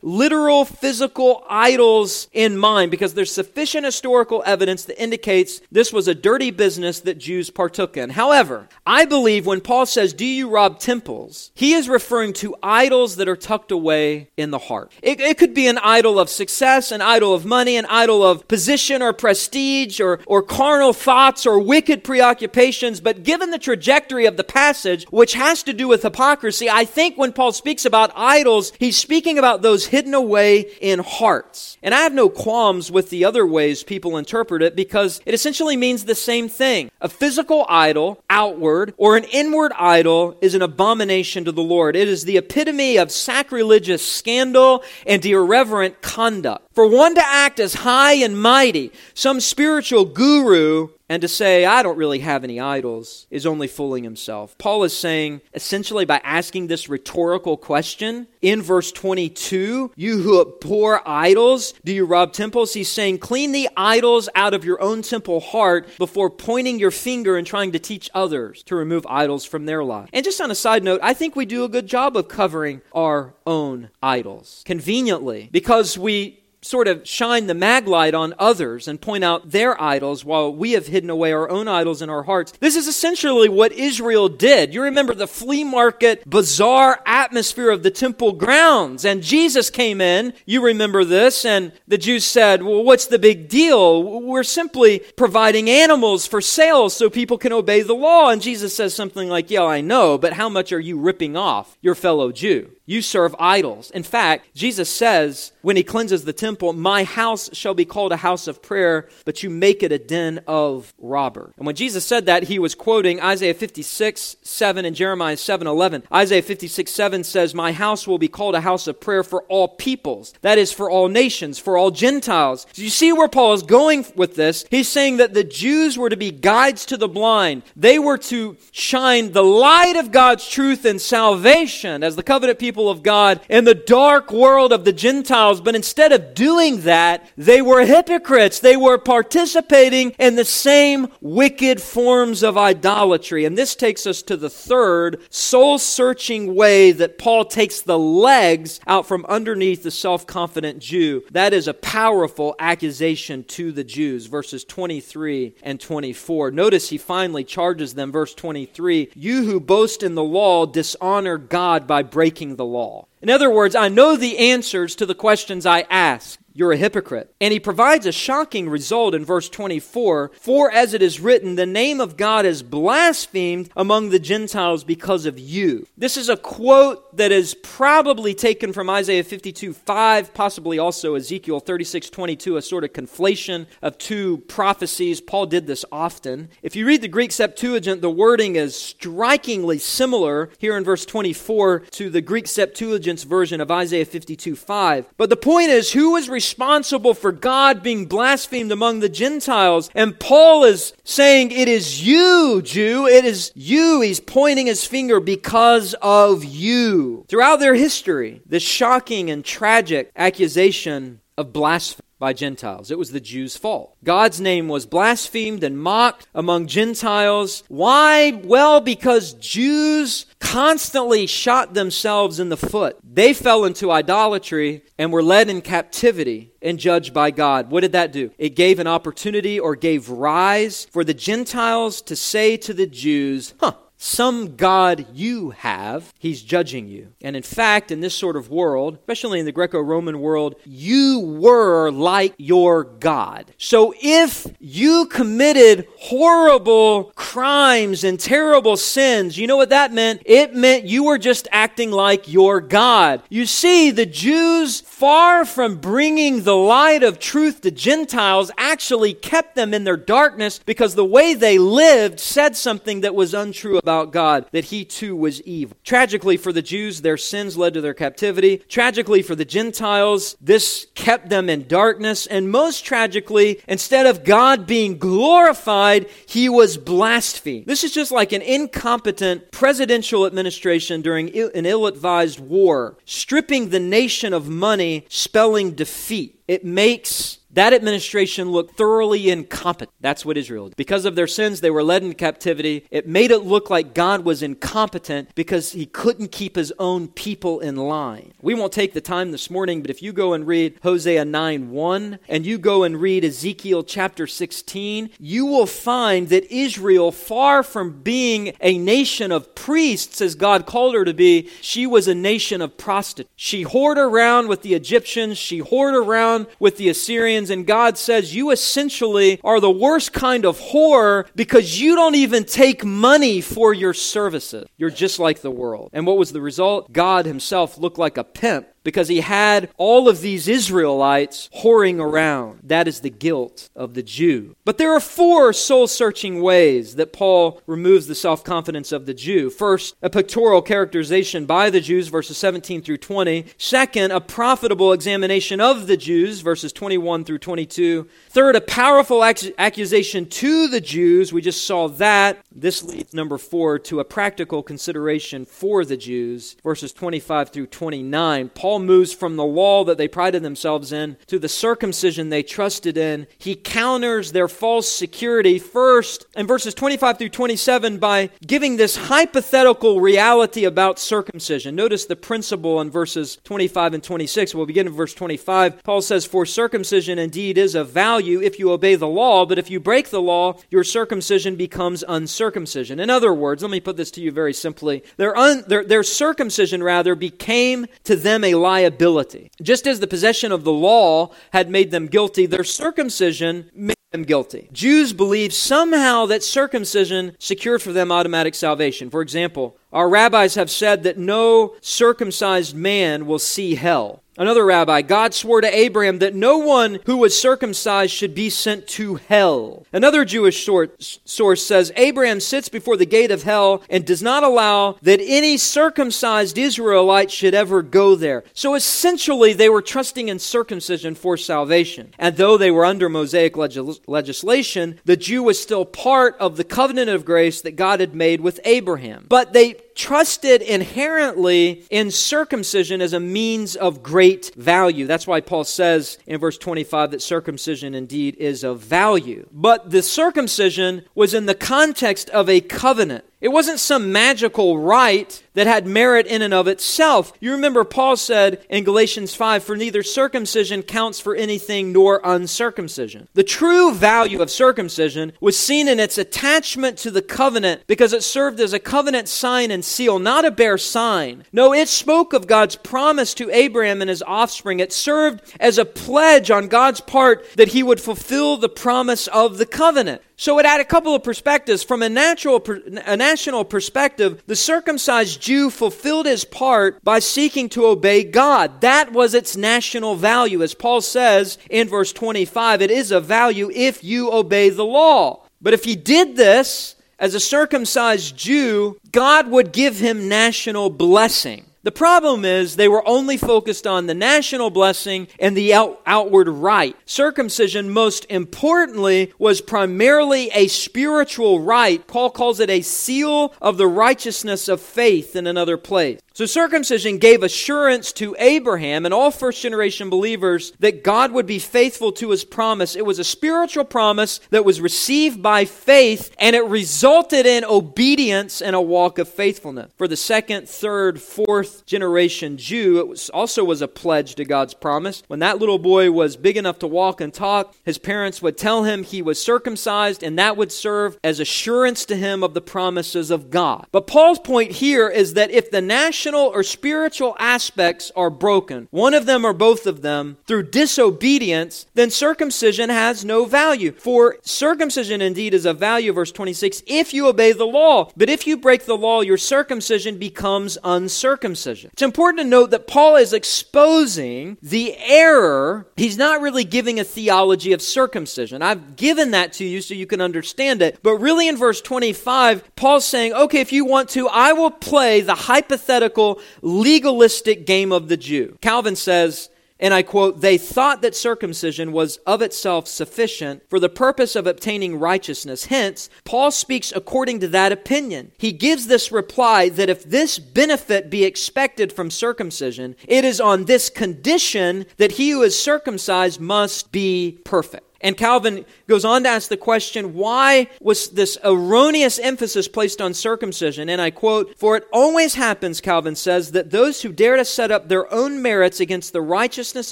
literal physical idols in mind because there's sufficient historical evidence that indicates this was a dirty business that Jews partook in. However, I believe when Paul says, Do you rob temples? he is referring to idols that are tucked away in the heart. It, it could be an idol of success, an idol of money money, an idol of position or prestige or, or carnal thoughts or wicked preoccupations. But given the trajectory of the passage, which has to do with hypocrisy, I think when Paul speaks about idols, he's speaking about those hidden away in hearts. And I have no qualms with the other ways people interpret it because it essentially means the same thing. A physical idol, outward, or an inward idol is an abomination to the Lord. It is the epitome of sacrilegious scandal and irreverent conduct. For one to act as high and mighty, some spiritual guru, and to say, I don't really have any idols, is only fooling himself. Paul is saying, essentially, by asking this rhetorical question in verse 22, you who abhor idols, do you rob temples? He's saying, clean the idols out of your own temple heart before pointing your finger and trying to teach others to remove idols from their life. And just on a side note, I think we do a good job of covering our own idols conveniently because we sort of shine the maglite on others and point out their idols while we have hidden away our own idols in our hearts. This is essentially what Israel did. You remember the flea market, bizarre atmosphere of the temple grounds. And Jesus came in, you remember this, and the Jews said, Well, what's the big deal? We're simply providing animals for sale so people can obey the law. And Jesus says something like, Yeah, I know, but how much are you ripping off your fellow Jew? You serve idols. In fact, Jesus says when he cleanses the temple, My house shall be called a house of prayer, but you make it a den of robber. And when Jesus said that, he was quoting Isaiah 56, 7 and Jeremiah 7, 11. Isaiah 56, 7 says, My house will be called a house of prayer for all peoples. That is for all nations, for all Gentiles. So you see where Paul is going with this. He's saying that the Jews were to be guides to the blind. They were to shine the light of God's truth and salvation as the covenant people people of God in the dark world of the Gentiles. But instead of doing that, they were hypocrites. They were participating in the same wicked forms of idolatry. And this takes us to the third soul searching way that Paul takes the legs out from underneath the self confident Jew. That is a powerful accusation to the Jews. Verses 23 and 24. Notice he finally charges them, verse 23 You who boast in the law dishonor God by breaking the law. In other words, I know the answers to the questions I ask you're a hypocrite. And he provides a shocking result in verse 24 For as it is written, the name of God is blasphemed among the Gentiles because of you. This is a quote that is probably taken from Isaiah 52 5, possibly also Ezekiel 36 22, a sort of conflation of two prophecies. Paul did this often. If you read the Greek Septuagint, the wording is strikingly similar here in verse 24 to the Greek Septuagint's version of Isaiah 52 5. But the point is, who is responsible? Responsible for God being blasphemed among the Gentiles. And Paul is saying, It is you, Jew. It is you. He's pointing his finger because of you. Throughout their history, this shocking and tragic accusation of blasphemy by Gentiles. It was the Jews' fault. God's name was blasphemed and mocked among Gentiles. Why? Well, because Jews constantly shot themselves in the foot. They fell into idolatry and were led in captivity and judged by God. What did that do? It gave an opportunity or gave rise for the Gentiles to say to the Jews, huh, some God you have, he's judging you. And in fact, in this sort of world, especially in the Greco Roman world, you were like your God. So if you committed horrible crimes and terrible sins, you know what that meant? It meant you were just acting like your God. You see, the Jews, far from bringing the light of truth to Gentiles, actually kept them in their darkness because the way they lived said something that was untrue about God, that he too was evil. Tragically for the Jews, their sins led to their captivity. Tragically for the Gentiles, this kept them in darkness. And most tragically, instead of God being glorified, he was blasphemed. This is just like an incompetent presidential administration during an ill advised war, stripping the nation of money, spelling defeat. It makes that administration looked thoroughly incompetent. That's what Israel did. Because of their sins, they were led into captivity. It made it look like God was incompetent because he couldn't keep his own people in line. We won't take the time this morning, but if you go and read Hosea 9 1 and you go and read Ezekiel chapter 16, you will find that Israel, far from being a nation of priests as God called her to be, she was a nation of prostitutes. She whored around with the Egyptians, she whored around with the Assyrians and God says, You essentially are the worst kind of whore because you don't even take money for your services. You're just like the world. And what was the result? God Himself looked like a pimp because he had all of these Israelites whoring around. That is the guilt of the Jew. But there are four soul searching ways that Paul removes the self confidence of the Jew. First, a pictorial characterization by the Jews, verses 17 through 20. Second, a profitable examination of the Jews, verses 21 through 22. Third, a powerful ac- accusation to the Jews. We just saw that. This leads, number four, to a practical consideration for the Jews, verses 25 through 29. Paul Paul moves from the law that they prided themselves in to the circumcision they trusted in. He counters their false security first in verses 25 through 27 by giving this hypothetical reality about circumcision. Notice the principle in verses 25 and 26. We'll begin in verse 25. Paul says, For circumcision indeed is of value if you obey the law, but if you break the law, your circumcision becomes uncircumcision. In other words, let me put this to you very simply. Their, un, their, their circumcision, rather, became to them a liability. Just as the possession of the law had made them guilty, their circumcision made them guilty. Jews believed somehow that circumcision secured for them automatic salvation. For example, our rabbis have said that no circumcised man will see hell. Another rabbi, God swore to Abraham that no one who was circumcised should be sent to hell. Another Jewish source says Abraham sits before the gate of hell and does not allow that any circumcised Israelite should ever go there. So essentially, they were trusting in circumcision for salvation. And though they were under Mosaic legis- legislation, the Jew was still part of the covenant of grace that God had made with Abraham. But they trusted inherently in circumcision as a means of great value. That's why Paul says in verse 25 that circumcision indeed is of value. But the circumcision was in the context of a covenant. It wasn't some magical rite that had merit in and of itself. You remember Paul said in Galatians 5 For neither circumcision counts for anything nor uncircumcision. The true value of circumcision was seen in its attachment to the covenant because it served as a covenant sign and seal, not a bare sign. No, it spoke of God's promise to Abraham and his offspring. It served as a pledge on God's part that he would fulfill the promise of the covenant. So it had a couple of perspectives. From a natural, a national perspective, the circumcised Jew fulfilled his part by seeking to obey God. That was its national value. As Paul says in verse 25, it is of value if you obey the law. But if he did this as a circumcised Jew, God would give him national blessing. The problem is they were only focused on the national blessing and the out- outward rite. Circumcision, most importantly, was primarily a spiritual rite. Paul calls it a seal of the righteousness of faith in another place. So circumcision gave assurance to Abraham and all first generation believers that God would be faithful to his promise. It was a spiritual promise that was received by faith and it resulted in obedience and a walk of faithfulness. For the second, third, fourth generation Jew, it was also was a pledge to God's promise. When that little boy was big enough to walk and talk, his parents would tell him he was circumcised and that would serve as assurance to him of the promises of God. But Paul's point here is that if the national emotional or spiritual aspects are broken, one of them or both of them, through disobedience, then circumcision has no value. For circumcision indeed is of value, verse 26, if you obey the law. But if you break the law, your circumcision becomes uncircumcision. It's important to note that Paul is exposing the error. He's not really giving a theology of circumcision. I've given that to you so you can understand it. But really in verse 25, Paul's saying, okay, if you want to, I will play the hypothetical legalistic game of the Jew. Calvin says, and I quote, they thought that circumcision was of itself sufficient for the purpose of obtaining righteousness. Hence, Paul speaks according to that opinion. He gives this reply that if this benefit be expected from circumcision, it is on this condition that he who is circumcised must be perfect. And Calvin goes on to ask the question why was this erroneous emphasis placed on circumcision? And I quote, For it always happens, Calvin says, that those who dare to set up their own merits against the righteousness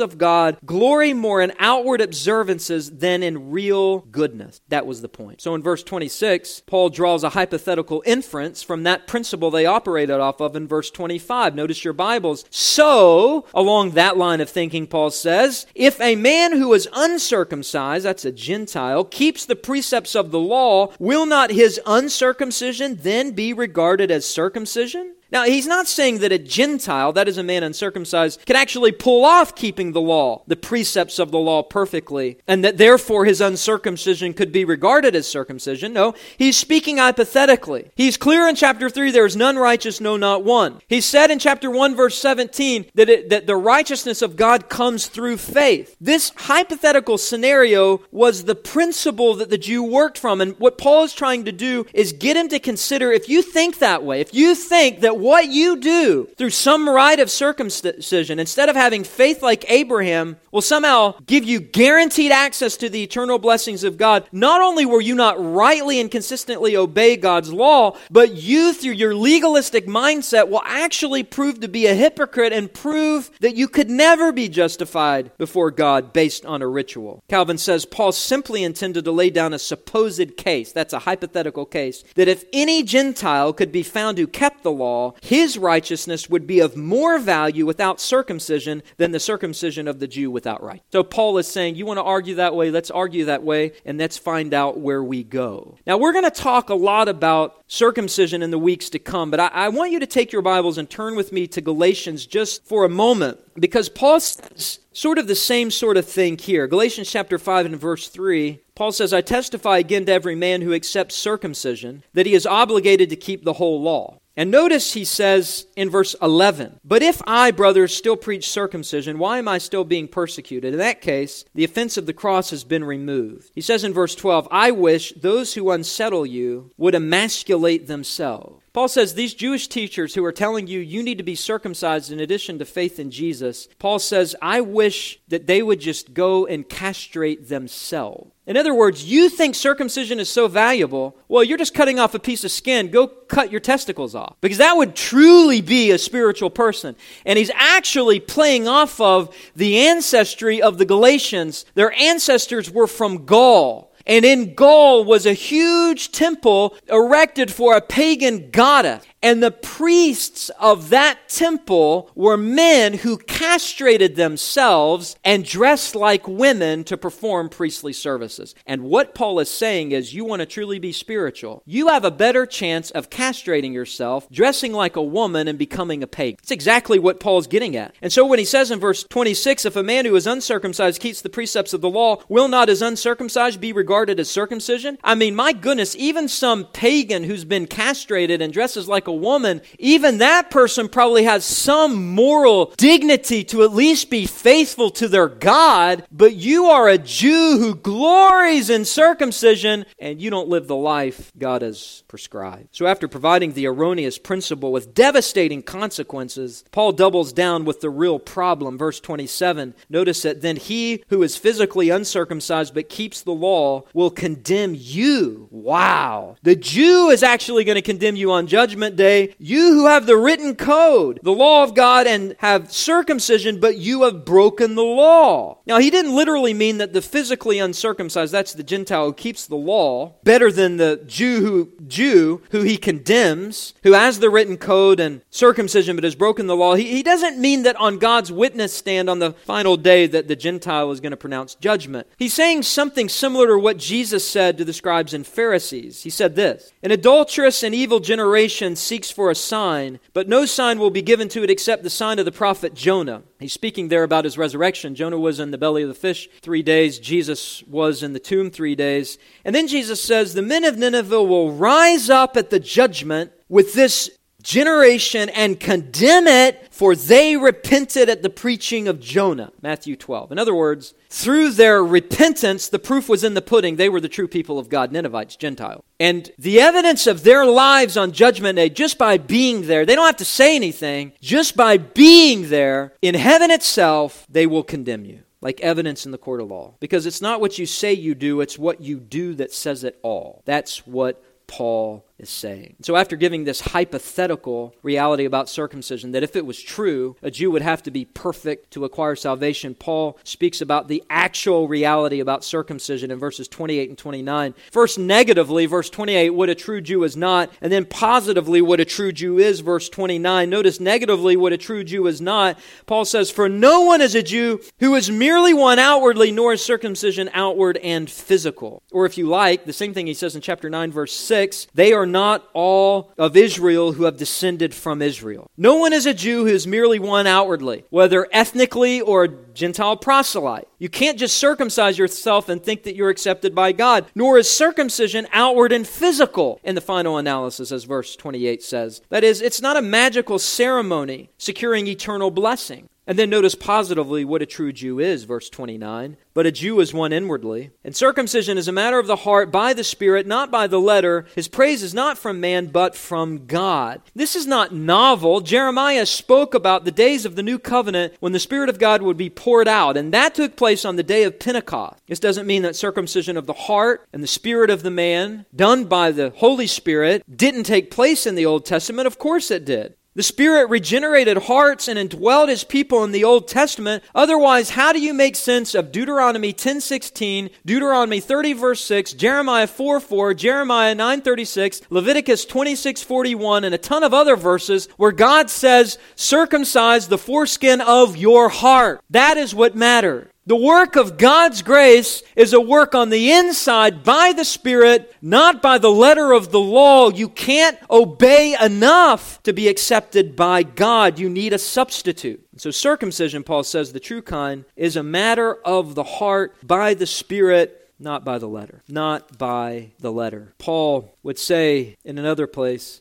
of God glory more in outward observances than in real goodness. That was the point. So in verse 26, Paul draws a hypothetical inference from that principle they operated off of in verse 25. Notice your Bibles. So, along that line of thinking, Paul says, if a man who is uncircumcised, that's a Gentile, keeps the precepts of the law, will not his uncircumcision then be regarded as circumcision? Now, he's not saying that a Gentile, that is a man uncircumcised, can actually pull off keeping the law, the precepts of the law perfectly, and that therefore his uncircumcision could be regarded as circumcision. No, he's speaking hypothetically. He's clear in chapter 3 there is none righteous, no, not one. He said in chapter 1, verse 17, that, it, that the righteousness of God comes through faith. This hypothetical scenario was the principle that the Jew worked from. And what Paul is trying to do is get him to consider if you think that way, if you think that what you do through some rite of circumcision, instead of having faith like Abraham, will somehow give you guaranteed access to the eternal blessings of God, not only will you not rightly and consistently obey God's law, but you, through your legalistic mindset, will actually prove to be a hypocrite and prove that you could never be justified before God based on a ritual. Calvin says Paul simply intended to lay down a supposed case, that's a hypothetical case, that if any Gentile could be found who kept the law, his righteousness would be of more value without circumcision than the circumcision of the Jew without right. So Paul is saying, you want to argue that way? Let's argue that way, and let's find out where we go. Now, we're going to talk a lot about circumcision in the weeks to come, but I, I want you to take your Bibles and turn with me to Galatians just for a moment, because Paul says sort of the same sort of thing here. Galatians chapter 5 and verse 3, Paul says, I testify again to every man who accepts circumcision that he is obligated to keep the whole law. And notice he says in verse 11, But if I, brothers, still preach circumcision, why am I still being persecuted? In that case, the offense of the cross has been removed. He says in verse 12, I wish those who unsettle you would emasculate themselves. Paul says these Jewish teachers who are telling you you need to be circumcised in addition to faith in Jesus, Paul says, I wish that they would just go and castrate themselves. In other words, you think circumcision is so valuable, well, you're just cutting off a piece of skin. Go cut your testicles off. Because that would truly be a spiritual person. And he's actually playing off of the ancestry of the Galatians. Their ancestors were from Gaul. And in Gaul was a huge temple erected for a pagan goddess. And the priests of that temple were men who castrated themselves and dressed like women to perform priestly services. And what Paul is saying is you want to truly be spiritual, you have a better chance of castrating yourself, dressing like a woman, and becoming a pagan. It's exactly what Paul's getting at. And so when he says in verse 26, if a man who is uncircumcised keeps the precepts of the law, will not his uncircumcised be regarded as circumcision? I mean, my goodness, even some pagan who's been castrated and dresses like a woman, even that person probably has some moral dignity to at least be faithful to their God, but you are a Jew who glories in circumcision and you don't live the life God has prescribed. So, after providing the erroneous principle with devastating consequences, Paul doubles down with the real problem. Verse 27 notice that then he who is physically uncircumcised but keeps the law will condemn you. Wow. The Jew is actually going to condemn you on Judgment Day. You who have the written code, the law of God, and have circumcision, but you have broken the law. Now, he didn't literally mean that the physically uncircumcised, that's the Gentile who keeps the law, better than the Jew who, Jew who he condemns, who has the written code and circumcision but has broken the law. He, he doesn't mean that on God's witness stand on the final day that the Gentile is going to pronounce judgment. He's saying something similar to what Jesus said to the scribes and Pharisees. He said this An adulterous and evil generation seeks for a sign, but no sign will be given to it except the sign of the prophet Jonah. He's speaking there about his resurrection. Jonah was in the belly of the fish three days, Jesus was in the tomb three days. And then Jesus says, The men of Nineveh will rise up at the judgment with this generation and condemn it, for they repented at the preaching of Jonah. Matthew 12. In other words, through their repentance, the proof was in the pudding. They were the true people of God, Ninevites, Gentiles. And the evidence of their lives on Judgment Day, just by being there, they don't have to say anything, just by being there, in heaven itself, they will condemn you like evidence in the court of law. Because it's not what you say you do, it's what you do that says it all. That's what Paul is saying. So, after giving this hypothetical reality about circumcision, that if it was true, a Jew would have to be perfect to acquire salvation, Paul speaks about the actual reality about circumcision in verses 28 and 29. First, negatively, verse 28, what a true Jew is not, and then positively, what a true Jew is, verse 29. Notice negatively, what a true Jew is not. Paul says, For no one is a Jew who is merely one outwardly, nor is circumcision outward and physical. Or if you like, the same thing he says in chapter 9, verse 6, they are not all of Israel who have descended from Israel. No one is a Jew who is merely one outwardly, whether ethnically or Gentile proselyte. You can't just circumcise yourself and think that you're accepted by God, nor is circumcision outward and physical in the final analysis, as verse 28 says. That is, it's not a magical ceremony securing eternal blessing. And then notice positively what a true Jew is, verse 29. But a Jew is one inwardly. And circumcision is a matter of the heart by the Spirit, not by the letter. His praise is not from man, but from God. This is not novel. Jeremiah spoke about the days of the new covenant when the Spirit of God would be poured out. And that took place on the day of Pentecost. This doesn't mean that circumcision of the heart and the spirit of the man, done by the Holy Spirit, didn't take place in the Old Testament. Of course it did. The Spirit regenerated hearts and indwelled his people in the Old Testament. Otherwise, how do you make sense of Deuteronomy 10:16, Deuteronomy 30 verse 6, Jeremiah 4 4, Jeremiah 9:36, Leviticus 26:41 and a ton of other verses where God says, "Circumcise the foreskin of your heart." That is what matters. The work of God's grace is a work on the inside by the Spirit, not by the letter of the law. You can't obey enough to be accepted by God. You need a substitute. So, circumcision, Paul says, the true kind, is a matter of the heart by the Spirit not by the letter. Not by the letter. Paul would say in another place,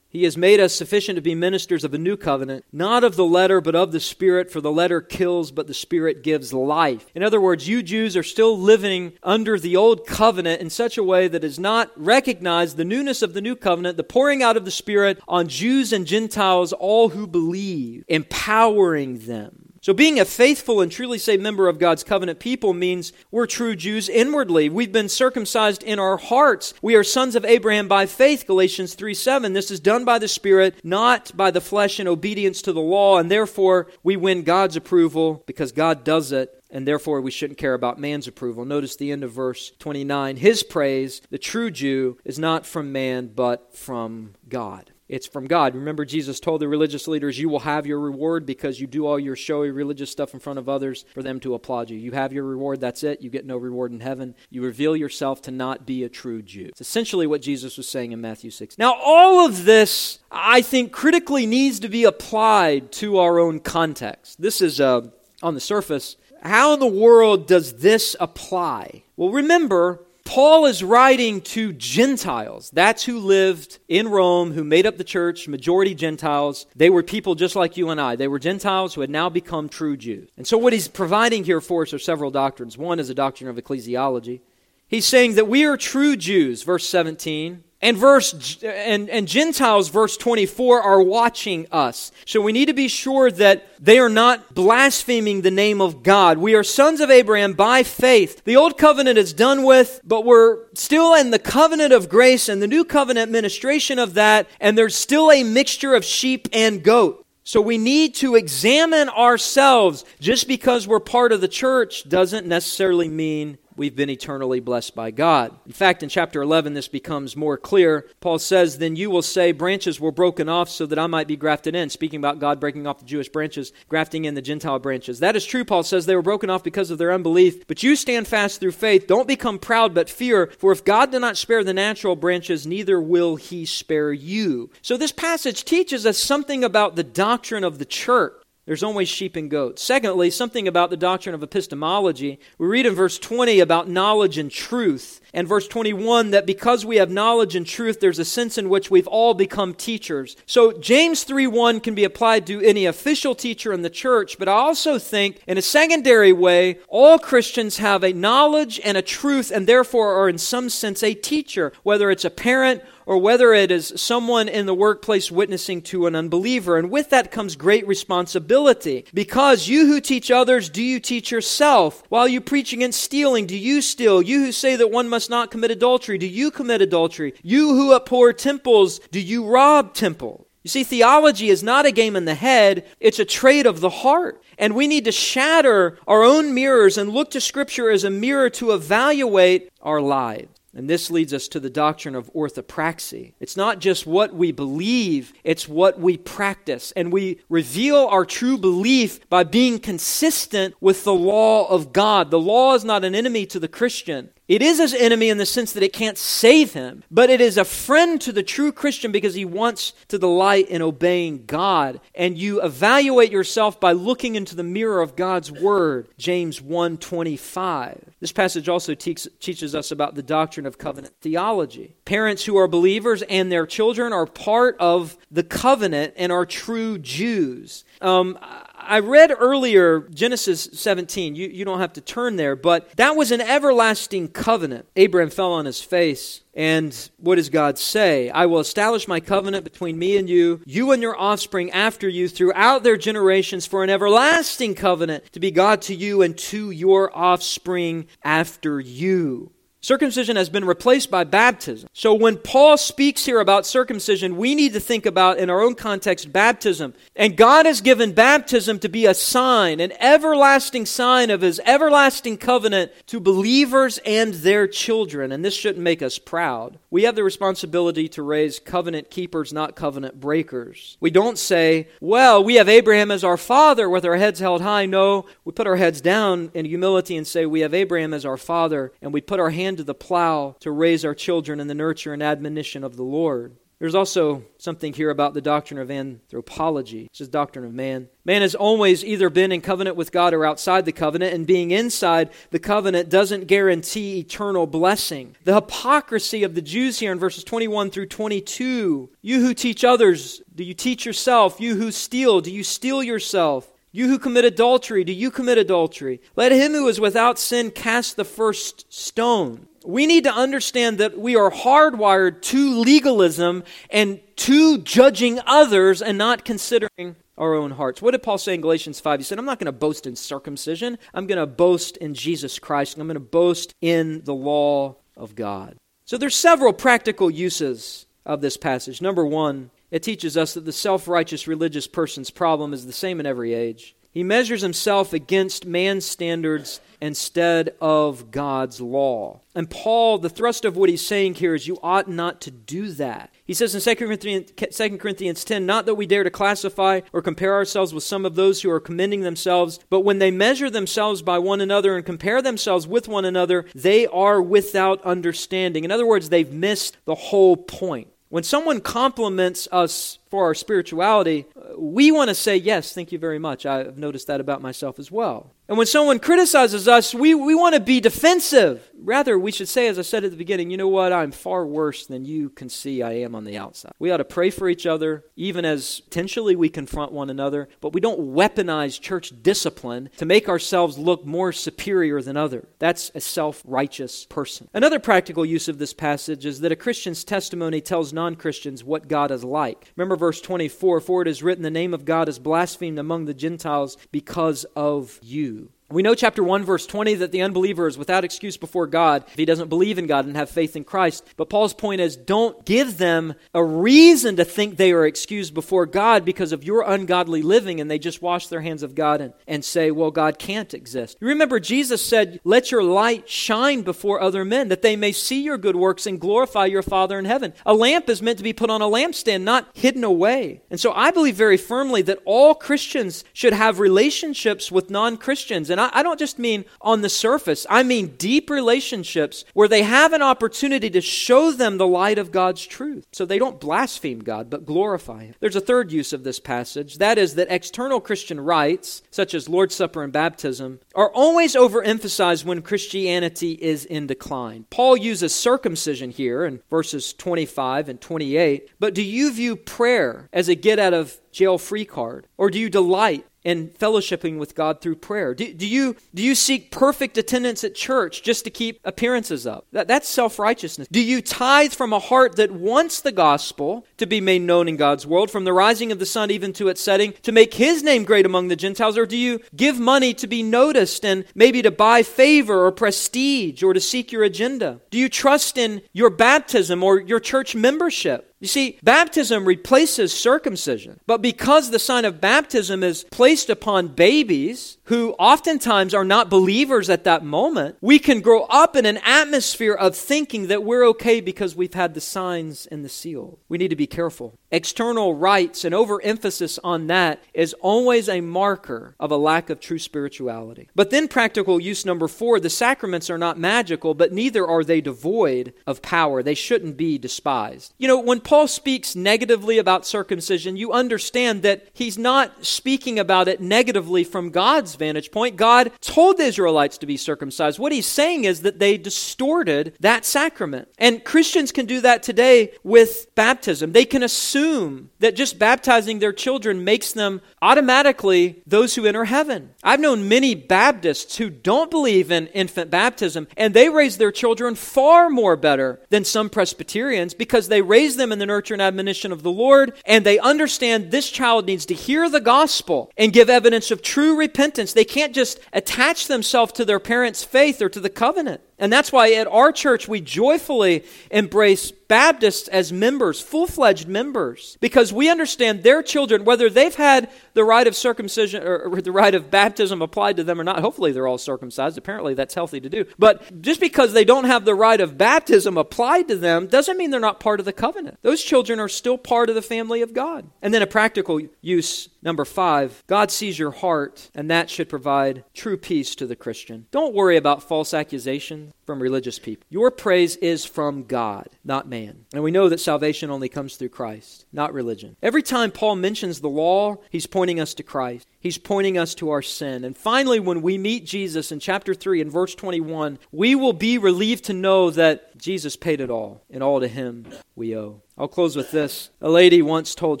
he has made us sufficient to be ministers of a new covenant, not of the letter, but of the Spirit, for the letter kills, but the Spirit gives life. In other words, you Jews are still living under the old covenant in such a way that does not recognize the newness of the new covenant, the pouring out of the Spirit on Jews and Gentiles, all who believe, empowering them. So, being a faithful and truly saved member of God's covenant people means we're true Jews inwardly. We've been circumcised in our hearts. We are sons of Abraham by faith, Galatians 3 7. This is done by the Spirit, not by the flesh in obedience to the law, and therefore we win God's approval because God does it and therefore we shouldn't care about man's approval. Notice the end of verse 29. His praise, the true Jew, is not from man, but from God. It's from God. Remember, Jesus told the religious leaders, You will have your reward because you do all your showy religious stuff in front of others for them to applaud you. You have your reward, that's it. You get no reward in heaven. You reveal yourself to not be a true Jew. It's essentially what Jesus was saying in Matthew 6. Now, all of this, I think, critically needs to be applied to our own context. This is, uh, on the surface, how in the world does this apply? Well, remember, Paul is writing to Gentiles. That's who lived in Rome, who made up the church, majority Gentiles. They were people just like you and I. They were Gentiles who had now become true Jews. And so, what he's providing here for us are several doctrines. One is a doctrine of ecclesiology. He's saying that we are true Jews, verse 17. And verse and, and Gentiles, verse 24, are watching us. So we need to be sure that they are not blaspheming the name of God. We are sons of Abraham by faith. The old covenant is done with, but we're still in the covenant of grace and the new covenant administration of that, and there's still a mixture of sheep and goat. So we need to examine ourselves. Just because we're part of the church doesn't necessarily mean we've been eternally blessed by God. In fact, in chapter 11, this becomes more clear. Paul says, Then you will say, Branches were broken off so that I might be grafted in. Speaking about God breaking off the Jewish branches, grafting in the Gentile branches. That is true, Paul says. They were broken off because of their unbelief. But you stand fast through faith. Don't become proud, but fear. For if God did not spare the natural branches, neither will he spare you. So this passage teaches us something about the doctrine of the church. There's always sheep and goats. Secondly, something about the doctrine of epistemology. We read in verse 20 about knowledge and truth, and verse 21 that because we have knowledge and truth, there's a sense in which we've all become teachers. So James 3:1 can be applied to any official teacher in the church, but I also think in a secondary way, all Christians have a knowledge and a truth and therefore are in some sense a teacher, whether it's a parent or whether it is someone in the workplace witnessing to an unbeliever. And with that comes great responsibility. Because you who teach others, do you teach yourself? While you preach against stealing, do you steal? You who say that one must not commit adultery, do you commit adultery? You who abhor temples, do you rob temples? You see, theology is not a game in the head, it's a trait of the heart. And we need to shatter our own mirrors and look to Scripture as a mirror to evaluate our lives. And this leads us to the doctrine of orthopraxy. It's not just what we believe, it's what we practice. And we reveal our true belief by being consistent with the law of God. The law is not an enemy to the Christian, it is his enemy in the sense that it can't save him, but it is a friend to the true Christian because he wants to delight in obeying God. And you evaluate yourself by looking into the mirror of God's word, James 1:25. This passage also te- teaches us about the doctrine of covenant theology. Parents who are believers and their children are part of the covenant and are true Jews. Um, I read earlier Genesis 17. You, you don't have to turn there, but that was an everlasting covenant. Abraham fell on his face. And what does God say? I will establish my covenant between me and you, you and your offspring after you, throughout their generations, for an everlasting covenant to be God to you and to your offspring after you. Circumcision has been replaced by baptism. So when Paul speaks here about circumcision, we need to think about, in our own context, baptism. And God has given baptism to be a sign, an everlasting sign of his everlasting covenant to believers and their children. And this shouldn't make us proud. We have the responsibility to raise covenant keepers, not covenant breakers. We don't say, well, we have Abraham as our father with our heads held high. No, we put our heads down in humility and say, we have Abraham as our father, and we put our hand to the plow to raise our children in the nurture and admonition of the Lord. There's also something here about the doctrine of anthropology. This is doctrine of man. Man has always either been in covenant with God or outside the covenant, and being inside the covenant doesn't guarantee eternal blessing. The hypocrisy of the Jews here in verses 21 through 22. You who teach others, do you teach yourself? You who steal, do you steal yourself? You who commit adultery, do you commit adultery? Let him who is without sin cast the first stone. We need to understand that we are hardwired to legalism and to judging others and not considering our own hearts. What did Paul say in Galatians 5? He said, I'm not going to boast in circumcision. I'm going to boast in Jesus Christ. I'm going to boast in the law of God. So there's several practical uses of this passage. Number one, it teaches us that the self righteous religious person's problem is the same in every age. He measures himself against man's standards instead of God's law. And Paul, the thrust of what he's saying here is you ought not to do that. He says in 2 Corinthians, 2 Corinthians 10, not that we dare to classify or compare ourselves with some of those who are commending themselves, but when they measure themselves by one another and compare themselves with one another, they are without understanding. In other words, they've missed the whole point. When someone compliments us for our spirituality, uh, we want to say, Yes, thank you very much. I've noticed that about myself as well. And when someone criticizes us, we, we want to be defensive. Rather, we should say, as I said at the beginning, you know what? I'm far worse than you can see I am on the outside. We ought to pray for each other, even as potentially we confront one another, but we don't weaponize church discipline to make ourselves look more superior than other. That's a self righteous person. Another practical use of this passage is that a Christian's testimony tells non Christians what God is like. Remember verse 24 For it is written, The name of God is blasphemed among the Gentiles because of you. We know chapter 1 verse 20 that the unbeliever is without excuse before God if he doesn't believe in God and have faith in Christ. But Paul's point is don't give them a reason to think they are excused before God because of your ungodly living and they just wash their hands of God and, and say, well, God can't exist. You remember Jesus said, let your light shine before other men that they may see your good works and glorify your Father in heaven. A lamp is meant to be put on a lampstand, not hidden away. And so I believe very firmly that all Christians should have relationships with non-Christians. And I, I don't just mean on the surface, I mean deep relationships where they have an opportunity to show them the light of God's truth. So they don't blaspheme God, but glorify Him. There's a third use of this passage that is, that external Christian rites, such as Lord's Supper and baptism, are always overemphasized when Christianity is in decline. Paul uses circumcision here in verses 25 and 28, but do you view prayer as a get out of jail free card? Or do you delight and fellowshipping with God through prayer? Do, do, you, do you seek perfect attendance at church just to keep appearances up? That, that's self righteousness. Do you tithe from a heart that wants the gospel to be made known in God's world, from the rising of the sun even to its setting, to make his name great among the Gentiles? Or do you give money to be noticed and maybe to buy favor or prestige or to seek your agenda? Do you trust in your baptism or your church membership? You see, baptism replaces circumcision. But because the sign of baptism is placed upon babies who oftentimes are not believers at that moment, we can grow up in an atmosphere of thinking that we're okay because we've had the signs and the seal. We need to be careful. External rites and overemphasis on that is always a marker of a lack of true spirituality. But then, practical use number four the sacraments are not magical, but neither are they devoid of power. They shouldn't be despised. You know, when Paul speaks negatively about circumcision, you understand that he's not speaking about it negatively from God's vantage point. God told the Israelites to be circumcised. What he's saying is that they distorted that sacrament. And Christians can do that today with baptism. They can assume that just baptizing their children makes them automatically those who enter heaven. I've known many Baptists who don't believe in infant baptism, and they raise their children far more better than some Presbyterians because they raise them in the nurture and admonition of the Lord, and they understand this child needs to hear the gospel and give evidence of true repentance. They can't just attach themselves to their parents' faith or to the covenant. And that's why at our church we joyfully embrace Baptists as members, full fledged members, because we understand their children, whether they've had the rite of circumcision or the rite of baptism applied to them or not. Hopefully, they're all circumcised. Apparently, that's healthy to do. But just because they don't have the rite of baptism applied to them doesn't mean they're not part of the covenant. Those children are still part of the family of God. And then a practical use Number five, God sees your heart, and that should provide true peace to the Christian. Don't worry about false accusations from religious people. Your praise is from God, not man. And we know that salvation only comes through Christ, not religion. Every time Paul mentions the law, he's pointing us to Christ. He's pointing us to our sin. And finally, when we meet Jesus in chapter 3 and verse 21, we will be relieved to know that Jesus paid it all, and all to him we owe. I'll close with this. A lady once told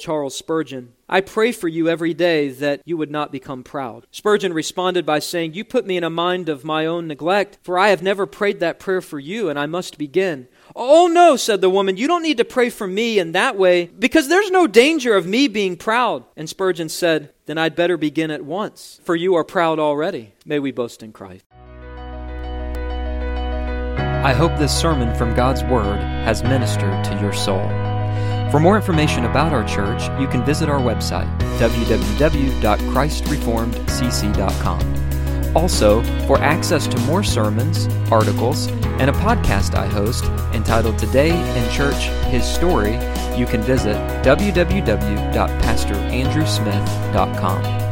Charles Spurgeon, I pray for you every day that you would not become proud. Spurgeon responded by saying, You put me in a mind of my own neglect, for I have never prayed that prayer for you, and I must begin. Oh, no, said the woman, you don't need to pray for me in that way, because there's no danger of me being proud. And Spurgeon said, Then I'd better begin at once, for you are proud already. May we boast in Christ. I hope this sermon from God's Word has ministered to your soul. For more information about our church, you can visit our website, www.christreformedcc.com. Also, for access to more sermons, articles, and a podcast I host entitled Today in Church His Story, you can visit www.pastorandrewsmith.com.